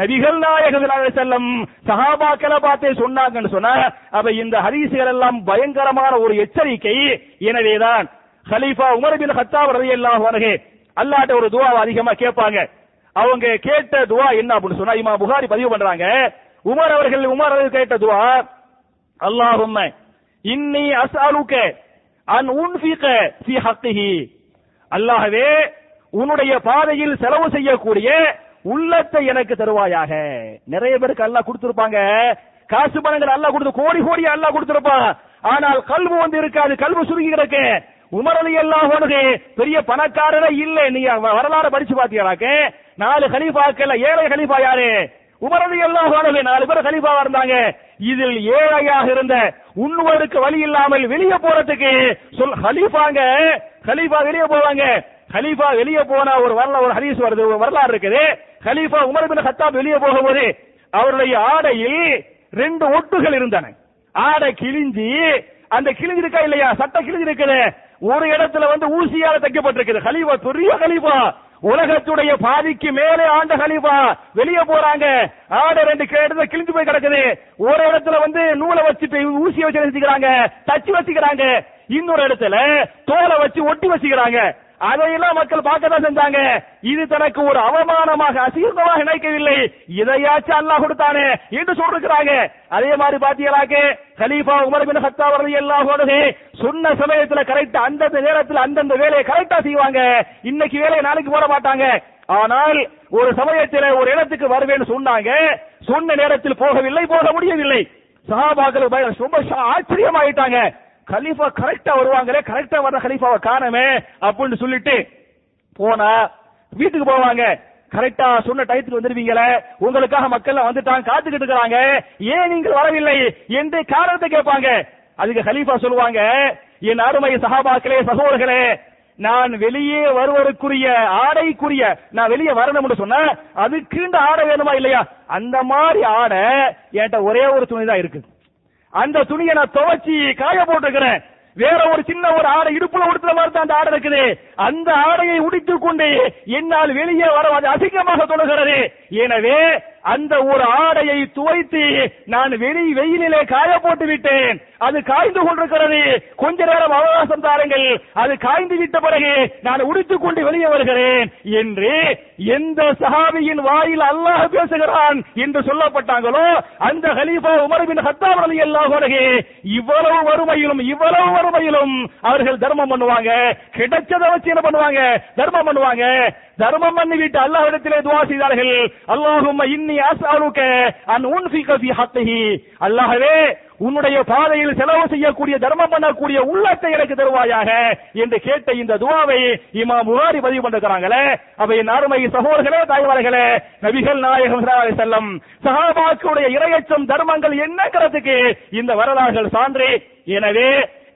நபிகள் நாயகர் செல்லம் சகாபாக்களை பார்த்தே சொன்னாங்கன்னு சொன்னா அப்ப இந்த ஹரிசுகள் எல்லாம் பயங்கரமான ஒரு எச்சரிக்கை. எனவேதான் ஹலீஃபா உமர் பின் ஹத்தாப் ரலியல்லாஹு அன்ஹு அல்லாட்ட ஒரு துவா அதிகமா கேட்பாங்க. அவங்க கேட்ட துவா என்ன அப்படின்னு சொன்னா இமா புகாரி பதிவு பண்றாங்க. உமர் அவர்கள் உமர் அவர்கள் கேட்ட துவா அல்லாஹும் இன்னி அஸ்அலுக அன் உன்ஃபிக ஃபி ஹக்கிஹி. அல்லாஹ்வே உன்னுடைய பாதையில் செலவு செய்யக்கூடிய உள்ளத்தை எனக்கு தருவாயாக. நிறைய பேருக்கு அல்லாஹ் கொடுத்திருப்பாங்க. காசு பணங்கள் அல்லாஹ் கொடுத்து கோடி கோடி அல்லாஹ் கொடுத்திருப்பான் ஆனால் கல்வு வந்து இருக்காது கல்வு சுருங்கி கிடக்கு. உமரலி அல்லாஹ் பெரிய பணக்காரரே இல்லை. நீ வரலாறு படிச்சு பாத்தீங்களாக்க நாலு ஹலீஃபாக்கள் ஏழை ஹலீஃபா யாரு? உமரது எல்லாம் அல்லாஹ் நாலு பேர் ஹலீஃபாவா இருந்தாங்க. இதில் ஏழையாக இருந்த உண்ணுவதற்கு வழி இல்லாமல் வெளியே போறதுக்கு சொல் ஹலீஃபாங்க ஹலீஃபா வெளியே போவாங்க. ஹலீஃபா வெளியே போனா ஒரு வரலாறு ஒரு ஹரீஸ் வருது ஒரு வரலாறு இருக்குது. ஹலீஃபா உமர் பின் வெளியே போகும்போது அவருடைய ஆடையில் ரெண்டு ஒட்டுகள் இருந்தன. ஆடை கிழிஞ்சி அந்த கிழிஞ்சு இருக்கா இல்லையா? சட்டை கிழிஞ்சு இருக்குது ஒரு இடத்துல வந்து ஊசியால தைக்கப்பட்டிருக்குது. ஹலீஃபா பெரிய ஹலீஃபா உலகத்துடைய பாதிக்கு மேலே ஆண்ட கலீஃபா வெளியே போறாங்க. ஆடை ரெண்டு கி- இடத்துல கிழிஞ்சு போய் கிடக்குது. ஒரு இடத்துல வந்து நூலை வச்சுட்டு ஊசியை வச்சு வச்சுக்கிறாங்க தச்சு வச்சுக்கிறாங்க. இன்னொரு இடத்துல தோலை வச்சு ஒட்டி வச்சுக்கிறாங்க. அதையெல்லாம் மக்கள் பார்க்க தான் செஞ்சாங்க. இது தனக்கு ஒரு அவமானமாக அசீர்வமாக நினைக்கவில்லை. இதையாச்சும் அல்லாஹ் கொடுத்தானே என்று சொல்லிருக்கிறாங்க. அதே மாதிரி பாத்தீங்களாக்க கலீஃபா உமர் பின் ஹத்தாப் ரலியல்லாஹு அன்ஹு சொன்ன சமயத்துல கரெக்டா அந்தந்த நேரத்துல அந்தந்த வேலையை கரெக்டா செய்வாங்க. இன்னைக்கு வேலையை நாளைக்கு போட மாட்டாங்க. ஆனால் ஒரு சமயத்தில் ஒரு இடத்துக்கு வருவேன்னு சொன்னாங்க. சொன்ன நேரத்தில் போகவில்லை போக முடியவில்லை. சஹாபாக்கள் ரொம்ப ஆச்சரியமாயிட்டாங்க. கலீஃபா கரெக்டா வருவாங்களே கரெக்டா வர கலீஃபாவை காணமே அப்படின்னு சொல்லிட்டு போனா வீட்டுக்கு போவாங்க. கரெக்டா சொன்ன டயத்துக்கு வந்துருவீங்களே உங்களுக்காக மக்கள் வந்துட்டாங்க காத்துக்கிட்டு இருக்கிறாங்க. ஏன் நீங்கள் வரவில்லை என்று காரணத்தை கேட்பாங்க. அதுக்கு ஹலீஃபா சொல்லுவாங்க என் அருமை சகாபாக்களே சகோதரர்களே நான் வெளியே வருவதற்குரிய ஆடைக்குரிய நான் வெளியே வரணும் சொன்ன அதுக்குண்டு ஆடை வேணுமா இல்லையா? அந்த மாதிரி ஆடை என்கிட்ட ஒரே ஒரு துணி தான் இருக்குது அந்த துணியை நான் துவைச்சி காய போட்டுக்கிறேன். வேற ஒரு சின்ன ஒரு ஆடை இடுப்புல உடுத்துற மாதிரி தான் அந்த ஆடை இருக்குது. அந்த ஆடையை உடித்து கொண்டு என்னால் வெளியே வர அது அசிங்கமாக தொடர்கிறது எனவே அந்த ஒரு ஆடையை துவைத்து நான் வெளி வெயிலிலே காய போட்டு விட்டேன் அது காய்ந்து கொண்டிருக்கிறது. கொஞ்ச நேரம் அவகாசம் தாருங்கள். அது காய்ந்து விட்ட பிறகு நான் உடித்துக் கொண்டு வெளியே வருகிறேன் என்று எந்த சஹாபியின் வாயில் அல்லாஹ் பேசுகிறான் என்று சொல்லப்பட்டாங்களோ அந்த ஹலீஃபா உமர் பின் ஹத்தாப் எல்லாம் அன்ஹு இவ்வளவு வறுமையிலும் இவ்வளவு வறுமையிலும் அவர்கள் தர்மம் பண்ணுவாங்க. கிடைச்சதை வச்சு என்ன பண்ணுவாங்க? தர்மம் பண்ணுவாங்க. தர்மம் பண்ணி விட்டு அல்லாஹ்விடத்திலே துவா செய்தார்கள். அல்லாஹும் இன்னி அஸ்அலுக அன் உன்ஃபிக ஃபி ஹத்திஹி அல்லாஹ்வே உன்னுடைய பாதையில் செலவு செய்யக்கூடிய தர்மம் பண்ணக்கூடிய உள்ளத்தை எனக்கு தருவாயாக என்று கேட்ட இந்த துவாவை இமாம் புகாரி பதிவு பண்ணிருக்கிறாங்களே. அவை என் அருமை சகோதரர்களே தாய்மார்களே நபிகள் நாயகம் செல்லம் சகாபாக்களுடைய இரையச்சம் தர்மங்கள் என்னங்கிறதுக்கு இந்த வரலாறுகள் சான்று? எனவே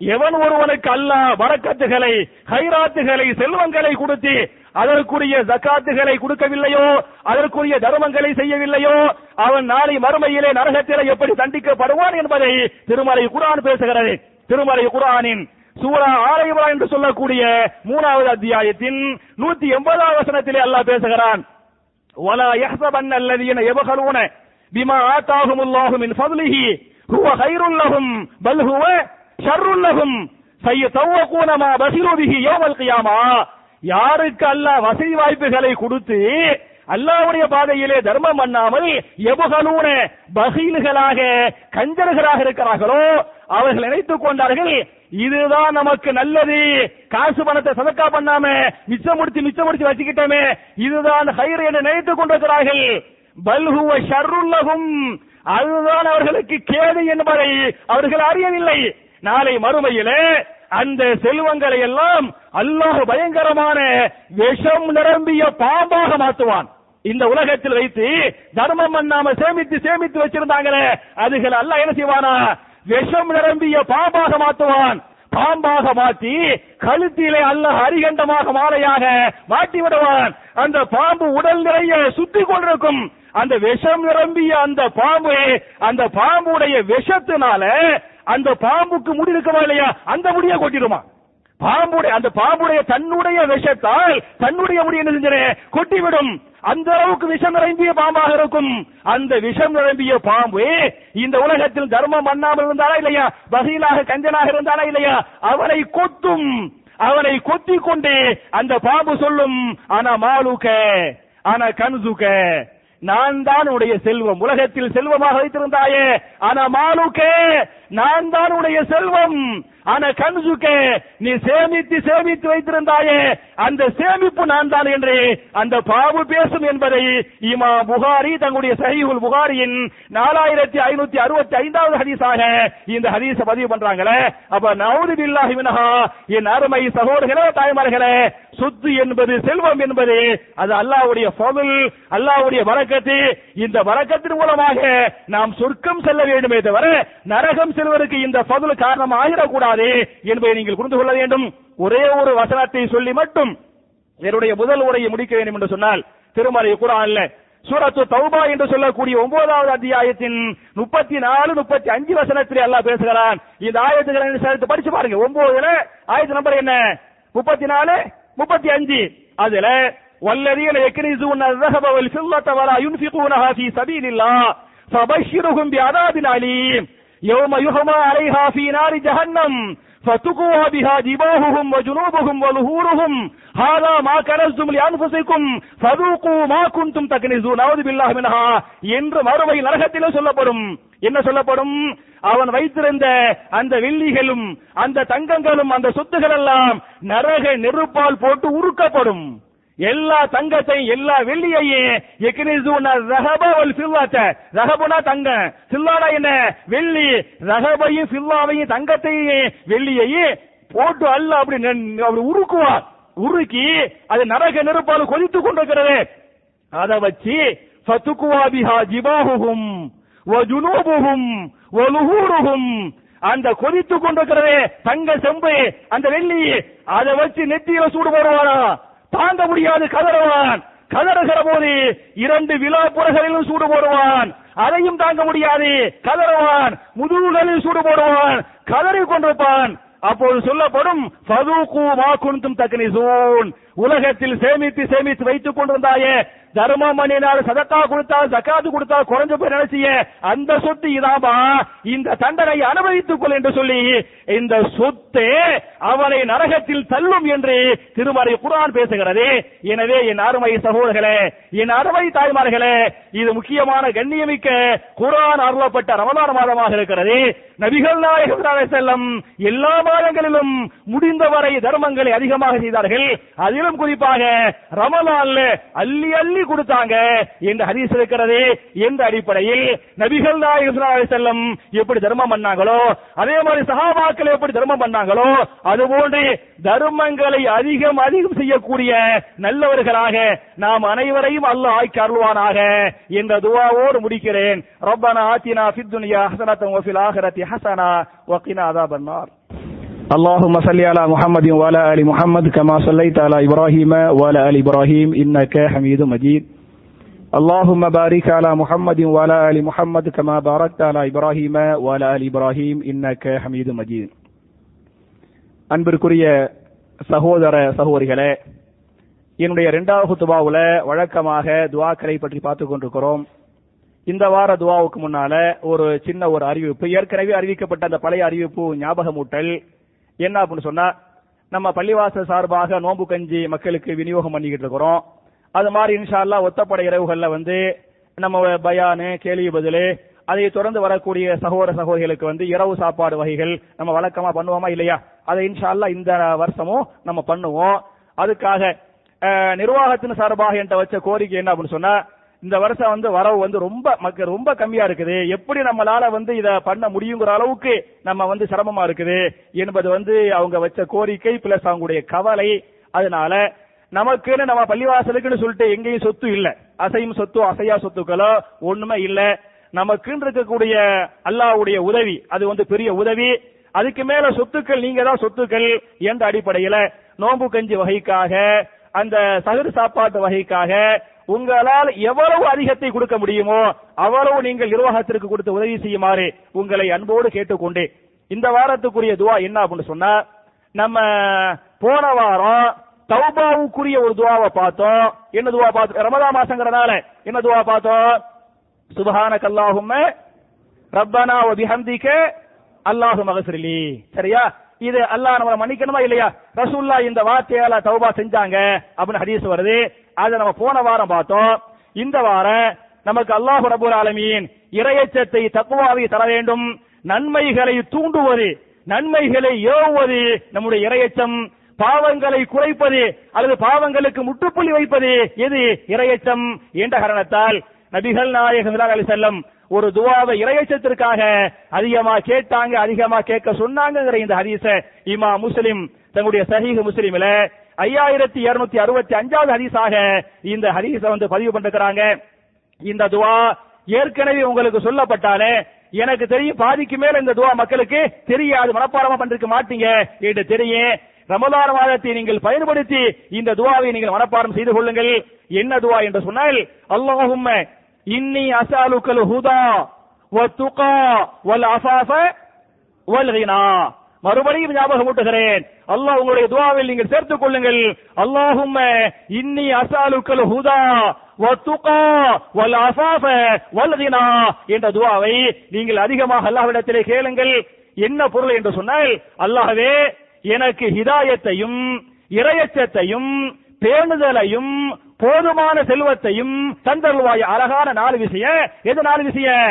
எவன் ஒருவனுக்கு அல்லாஹ் வரக்கத்துகளை ஹைராத்துகளை செல்வங்களை கொடுத்து அதற்குரிய ஜக்காத்துகளை கொடுக்கவில்லையோ அதற்குரிய தர்மங்களை செய்யவில்லையோ அவன் நாளை மறுமையிலே நரகத்திலே எப்படி தண்டிக்கப்படுவான் என்பதை திருமலை குர்ஆன் பேசுகிறது திருமலை குர்ஆனின் சூரா ஆலயவா என்று சொல்லக்கூடிய மூணாவது அத்தியாயத்தின் நூத்தி எண்பதாவது வசனத்திலே அல்லாஹ் பேசுகிறான் ولا يحسبن الذين يبخلون بما آتاهم الله من فضله هو خير لهم بل هو ஷர்ருல்லகும் செய்ய தவ்வக்கூனமா பசிரோதிகி யோமல் கியாமா. யாருக்கு அல்லாஹ் வசதி வாய்ப்புகளை கொடுத்து அல்லாவுடைய பாதையிலே தர்மம் பண்ணாமல் எபுகலூன பகீல்களாக கஞ்சர்களாக இருக்கிறார்களோ அவர்கள் நினைத்துக் கொண்டார்கள் இதுதான் நமக்கு நல்லது. காசு பணத்தை சதக்கா பண்ணாம மிச்சமுடிச்சு மிச்சமுடிச்சு வச்சுக்கிட்டோமே இதுதான் ஹைர் என்று நினைத்துக் கொண்டிருக்கிறார்கள். பல்ஹுவ ஷர்ருல்லகும் அதுதான் அவர்களுக்கு கேடு என்பதை அவர்கள் அறியவில்லை. நாளை மறுமையிலே அந்த செல்வங்களை எல்லாம் அல்லாஹ் பயங்கரமான விஷம் நிரம்பிய பாம்பாக மாற்றுவான். இந்த உலகத்தில் வைத்து தர்மம் பண்ணாம சேமித்து சேமித்து வச்சிருந்தாங்களே அதுகள் அல்லாஹ் என்ன செய்வானா? விஷம் நிரம்பிய பாம்பாக மாற்றுவான். பாம்பாக மாற்றி கழுத்திலே அல்லாஹ் அரிகண்டமாக மாலையாக மாட்டி விடுவான். அந்த பாம்பு உடல் நிறைய சுத்தி கொண்டிருக்கும். அந்த விஷம் நிரம்பிய அந்த பாம்பு அந்த பாம்புடைய விஷத்தினால அந்த பாம்புக்கு முடி இருக்குமா இல்லையா? அந்த முடிய கொட்டிடுமா? பாம்புடைய அந்த பாம்புடைய தன்னுடைய விஷத்தால் தன்னுடைய முடி என்ன செஞ்சனே கொட்டிவிடும். அந்த அளவுக்கு விஷம் நிரம்பிய பாம்பாக இருக்கும். அந்த விஷம் நிரம்பிய பாம்பு இந்த உலகத்தில் தர்மம் பண்ணாமல் இருந்தாலா இல்லையா? வகையிலாக கஞ்சனாக இருந்தாலா இல்லையா? அவனை கொத்தும். அவனை கொத்தி கொண்டு அந்த பாம்பு சொல்லும் ஆனா மாலுக்க ஆனா கன்சுக்க நான் தான் உடைய செல்வம். உலகத்தில் செல்வமாக வைத்திருந்தாயே. ஆனா மாலுக்கே நான் தான் உடைய செல்வம். ஆனா கன்சுக்கே நீ சேமித்து சேமித்து வைத்திருந்தாயே. அந்த சேமிப்பு நான் தான் என்று அந்த பாவு பேசும் என்பதை இமா புகாரி தங்களுடைய சஹீஹுல் புகாரியின் நாலாயிரத்தி ஐநூத்தி அறுபத்தி ஐந்தாவது ஹதீஸாக இந்த ஹதீஸ பதிவு பண்றாங்களே. அப்ப நவுது பில்லாஹி மினஹா என் அருமை சகோதரர்களே தாய்மார்களே சொத்து என்பது செல்வம் என்பது அது அல்லாவுடைய பொருள் அல்லாவுடைய வரக்கத்து. இந்த வரக்கத்தின் மூலமாக நாம் சொர்க்கம் செல்ல வேண்டுமே தவிர நரகம் செல்வதற்கு இந்த பொருள் காரணம் ஆகிடக்கூடாது என்பதை நீங்கள் புரிந்து கொள்ள வேண்டும். ஒரே ஒரு வசனத்தை சொல்லி மட்டும் என்னுடைய முதல் உரையை முடிக்க வேண்டும் என்று சொன்னால் திருமறை கூட அல்ல சூரத்து தௌபா என்று சொல்லக்கூடிய ஒன்பதாவது அத்தியாயத்தின் முப்பத்தி நாலு முப்பத்தி அஞ்சு வசனத்தில் அல்லாஹ் பேசுகிறான். இந்த ஆயத்துக்களை படிச்சு பாருங்க. ஒன்பதுல ஆயத்து நம்பர் என்ன? முப்பத்தி நாலு മുപ്പത്തി അഞ്ച് അതിലെ والذين يكنزون الذهب والفضة ولا ينفقونها في سبيل الله فبشرهم بعذاب أليم. يوم يحمى عليها في نار جهنم فتقوى بها جباههم وجنوبهم وظهورهم هذا ما كنزتم لأنفسكم فذوقوا ما كنتم تكنزون أعوذ بالله منها என்று மறுமை நரகத்திலே சொல்லப்படும் என்ன சொல்லப்படும் அவன் வைத்திருந்த அந்த வெள்ளிகளும் அந்த தங்கங்களும் அந்த சொத்துகள் எல்லாம் நரக நெருப்பால் போட்டு உருக்கப்படும் எல்லா தங்கத்தையும் எல்லா வெள்ளியையும் எக்னிசூன ரஹப வல் ஃபில்லாத்த ரஹபுனா தங்க ஃபில்லானா என்ன? வெள்ளி. ரஹபையும் ஃபில்லாவையும் தங்கத்தையும் வெள்ளியையும் போட்டு அல்ல அப்படி அவர் உருக்குவார். உருக்கி அது நரக நெருப்பால் கொதித்துக் கொண்டிருக்கிறது. அதை வச்சு சத்துக்குவா பிஹா ஜிபாஹுஹும் வஜுனூபுஹும் வலுஹூருஹும் அந்த கொதித்து கொண்டிருக்கிறதே தங்க செம்பு அந்த வெள்ளி. அதை வச்சு நெத்தியில சூடு போடுவாரா? தாங்க முடியாது கதறுவான். கதறுகிற போது இரண்டு விழா புறகளிலும் சூடு போடுவான். அதையும் தாங்க முடியாது கதறுவான். முதுகுகளில் சூடு போடுவான். கதறி கொண்டிருப்பான். அப்போது சொல்லப்படும் ஃபதூகு மா தக்னிசூன். உலகத்தில் சேமித்து சேமித்து வைத்துக் கொண்டிருந்தாயே தர்மம் பண்ணினால் சதக்கா கொடுத்தால் ஜக்காத்து கொடுத்தால் குறைஞ்ச போய் நினைச்சிய அந்த சொத்து இதாமா இந்த தண்டனை அனுபவித்துக் கொள் என்று சொல்லி இந்த சொத்து அவனை நரகத்தில் தள்ளும் என்று திருமறை குரான் பேசுகிறது. எனவே என் அருமை சகோதரர்களே என் அருமை தாய்மார்களே இது முக்கியமான கண்ணியமிக்க குரான் அருளப்பட்ட ரமலான் மாதமாக இருக்கிறது. நபிகள் நாயகம் செல்லம் எல்லா மாதங்களிலும் முடிந்தவரை தர்மங்களை அதிகமாக செய்தார்கள். அதிலும் குறிப்பாக ரமலான்ல அள்ளி அள்ளி கொடுத்தாங்க என்று ஹரிஸ் இருக்கிறது என்ற அடிப்படையில் நபிகள் நாயகம் செல்லம் எப்படி தர்மம் பண்ணாங்களோ அதே மாதிரி சகாபாக்கள் எப்படி தர்மம் பண்ணாங்களோ அதுபோன்று தர்மங்களை அதிகம் அதிகம் செய்யக்கூடிய நல்லவர்களாக நாம் அனைவரையும் அல்லாஹ் ஆக்கி அருள்வானாக என்ற துவாவோடு முடிக்கிறேன். ரப்பனா ஆத்தினா ஃபித் துன்யா ஹஸனத்தன் வஃபில் ஆஹிரத்தி ஹஸனா வகினா அதாபன் اللهم صل على محمد وعلى ال محمد كما صليت على ابراهيم وعلى ال ابراهيم انك حميد مجيد اللهم بارك على محمد وعلى ال محمد كما باركت على ابراهيم وعلى ال ابراهيم انك حميد مجيد அன்பிற்குரிய சகோதர சகோதரிகளே என்னுடைய இரண்டாவது குத்துபாவுல வழக்கமாக துவாக்களை பற்றி பார்த்துக் கொண்டிருக்கிறோம் இந்த வார துவாவுக்கு முன்னால ஒரு சின்ன ஒரு அறிவிப்பு ஏற்கனவே அறிவிக்கப்பட்ட அந்த பழைய அறிவிப்பு ஞாபகமூட்டல் என்ன அப்படின்னு சொன்னா நம்ம பள்ளிவாசல் சார்பாக நோன்பு கஞ்சி மக்களுக்கு விநியோகம் பண்ணிக்கிட்டு இருக்கிறோம். அது மாதிரி இன்ஷால்லா ஒத்தப்படை இரவுகள்ல வந்து நம்ம பயானு கேள்வி பதிலு அதை தொடர்ந்து வரக்கூடிய சகோதர சகோதரிகளுக்கு வந்து இரவு சாப்பாடு வகைகள் நம்ம வழக்கமா பண்ணுவோமா இல்லையா? அதை இன்ஷால்லா இந்த வருஷமும் நம்ம பண்ணுவோம். அதுக்காக நிர்வாகத்தின் சார்பாக என்கிட்ட வச்ச கோரிக்கை என்ன அப்படின்னு சொன்னா இந்த வருஷம் வந்து வரவு வந்து ரொம்ப மக்கள் ரொம்ப கம்மியா இருக்குது. எப்படி நம்மளால வந்து இத பண்ண முடியுங்கிற அளவுக்கு நம்ம வந்து சிரமமா இருக்குது என்பது வந்து அவங்க வச்ச கோரிக்கை பிளஸ் அவங்களுடைய கவலை. அதனால நமக்குன்னு நம்ம பள்ளிவாசலுக்குன்னு சொல்லிட்டு எங்கேயும் சொத்து இல்ல. அசையும் சொத்து அசையா சொத்துக்களோ ஒண்ணுமே இல்ல. நமக்குன்னு இருக்கக்கூடிய அல்லாஹ்வுடைய உதவி அது வந்து பெரிய உதவி. அதுக்கு மேல சொத்துக்கள் நீங்க தான் சொத்துக்கள் என்ற அடிப்படையில நோம்பு கஞ்சி வகைக்காக அந்த சகரு சாப்பாட்டு வகைக்காக உங்களால் எவ்வளவு அதிகத்தை கொடுக்க முடியுமோ அவ்வளவு நீங்கள் நிர்வாகத்திற்கு கொடுத்து உதவி செய்யுமாறு உங்களை அன்போடு கேட்டுக்கொண்டு இந்த வாரத்துக்குரிய துவா என்ன அப்படின்னு சொன்னா நம்ம போன வாரம் தௌபாவுக்குரிய ஒரு துவாவை பார்த்தோம். என்ன துவா பார்த்தோம்? ரமதா மாசங்கிறனால என்ன துவா பார்த்தோம்? சுபஹான அல்லாஹும்ம ரப்பனா வ அல்லாஹு மகசிரிலி சரியா? இது அல்லாஹ் நம்மளை மன்னிக்கணுமா இல்லையா? ரசூல்லா இந்த வார்த்தையால தௌபா செஞ்சாங்க அப்படின்னு ஹதீஸ் வருது. அதை நம்ம போன வாரம் பார்த்தோம். இந்த வாரம் நமக்கு அல்லாஹ் ரபுல் ஆலமீன் இறையச்சத்தை தக்குவாவை தர வேண்டும். நன்மைகளை தூண்டுவது நன்மைகளை ஏவுவது நம்முடைய இறையச்சம். பாவங்களை குறைப்பது அல்லது பாவங்களுக்கு முட்டுப்புள்ளி வைப்பது எது? இறையச்சம். என்ற காரணத்தால் நபிகள் நாயகம் அலி செல்லம் ஒரு துவாவை இறையச்சத்திற்காக அதிகமா கேட்டாங்க அதிகமா கேட்க சொன்னாங்கிற இந்த ஹதீஸ இமா முஸ்லிம் தங்களுடைய சஹீஹ் முஸ்லிம்ல ஐயாயிரத்தி இருநூத்தி அறுபத்தி அஞ்சாவது ஹதீஸாக இந்த ஹரிசை வந்து பதிவு பண்ணிருக்கிறாங்க. இந்த துவா ஏற்கனவே உங்களுக்கு சொல்லப்பட்டாலே எனக்கு தெரியும் பாதிக்கு மேல இந்த துவா மக்களுக்கு தெரியாது மனப்பாடமா பண்ணிருக்க மாட்டீங்க என்று தெரியும். ரமலான் மாதத்தை நீங்கள் பயன்படுத்தி இந்த துவாவை நீங்கள் மனப்பாடம் செய்து கொள்ளுங்கள். என்ன துவா என்று சொன்னால் அல்லாஹும் இன்னி அசாலுக்கல் ஹுதா வத்துகா வல் அசாஃப வல் ஹினா மறுபடியும் ஞாபகம் ஊட்டுகிறேன். அல்லாஹ் உங்களுடைய துவாவில் நீங்கள் சேர்த்துக் கொள்ளுங்கள். அல்லாஹும் இன்னி அசாலுக்கல் ஹுதா என்ற துவாவை நீங்கள் அதிகமாக அல்லாஹ்விடத்திலே கேளுங்கள். என்ன பொருள் என்று சொன்னால் அல்லாஹவே எனக்கு ஹிதாயத்தையும் இரையச்சத்தையும் பேணுதலையும் போதுமான செல்வத்தையும் தந்தருவாய் அழகான நாலு விஷயம் எது நாலு விஷயம்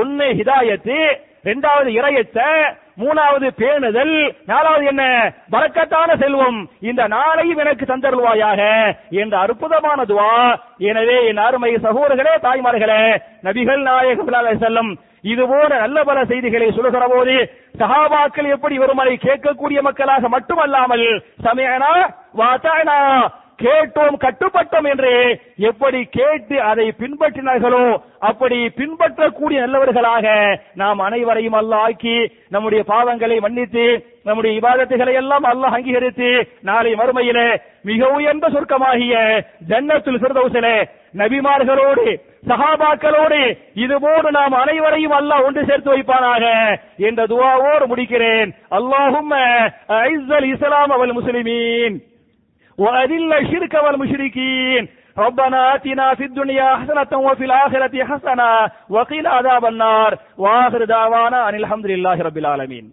ஒன்னு ஹிதாயத்து இரண்டாவது இரையத்தை மூணாவது பேணுதல். நாலாவது என்ன? பறக்கத்தான செல்வம். இந்த நாளையும் எனக்கு தந்தருள்வாயாக என்ற அற்புதமான துவா. எனவே என் அருமை சகோதரர்களே தாய்மார்களே நபிகள் நாயகம் செல்லும் இது போல நல்ல பல செய்திகளை சொல்லுகிற போது சகாபாக்கள் எப்படி வெறுமனை கேட்கக்கூடிய மக்களாக மட்டுமல்லாமல் சமயனா வாத்தானா கேட்டோம் கட்டுப்பட்டோம் என்று எப்படி கேட்டு அதை பின்பற்றினார்களோ அப்படி பின்பற்றக்கூடிய நல்லவர்களாக நாம் அனைவரையும் அல்லாஹ் ஆக்கி நம்முடைய பாவங்களை மன்னித்து நம்முடைய இபாதத்துகளை எல்லாம் அல்லாஹ் அங்கீகரித்து நாளை மறுமையிலே மிக உயர்ந்த சொர்க்கமாகிய ஜன்னத்துல் ஃபிர்தௌஸிலே நபிமார்களோடு சஹாபாக்களோடு இதுபோன்று நாம் அனைவரையும் அல்லாஹ் ஒன்று சேர்த்து வைப்பானாக என்ற துவாவோடு முடிக்கிறேன். அல்லாஹும் இஸ்லாம் அவள் முஸ்லிமீன். وأذل الشرك والمشركين ربنا آتنا في الدنيا حسنة وفي الآخرة حسنة وقنا عذاب النار وآخر دعوانا أن الحمد لله رب العالمين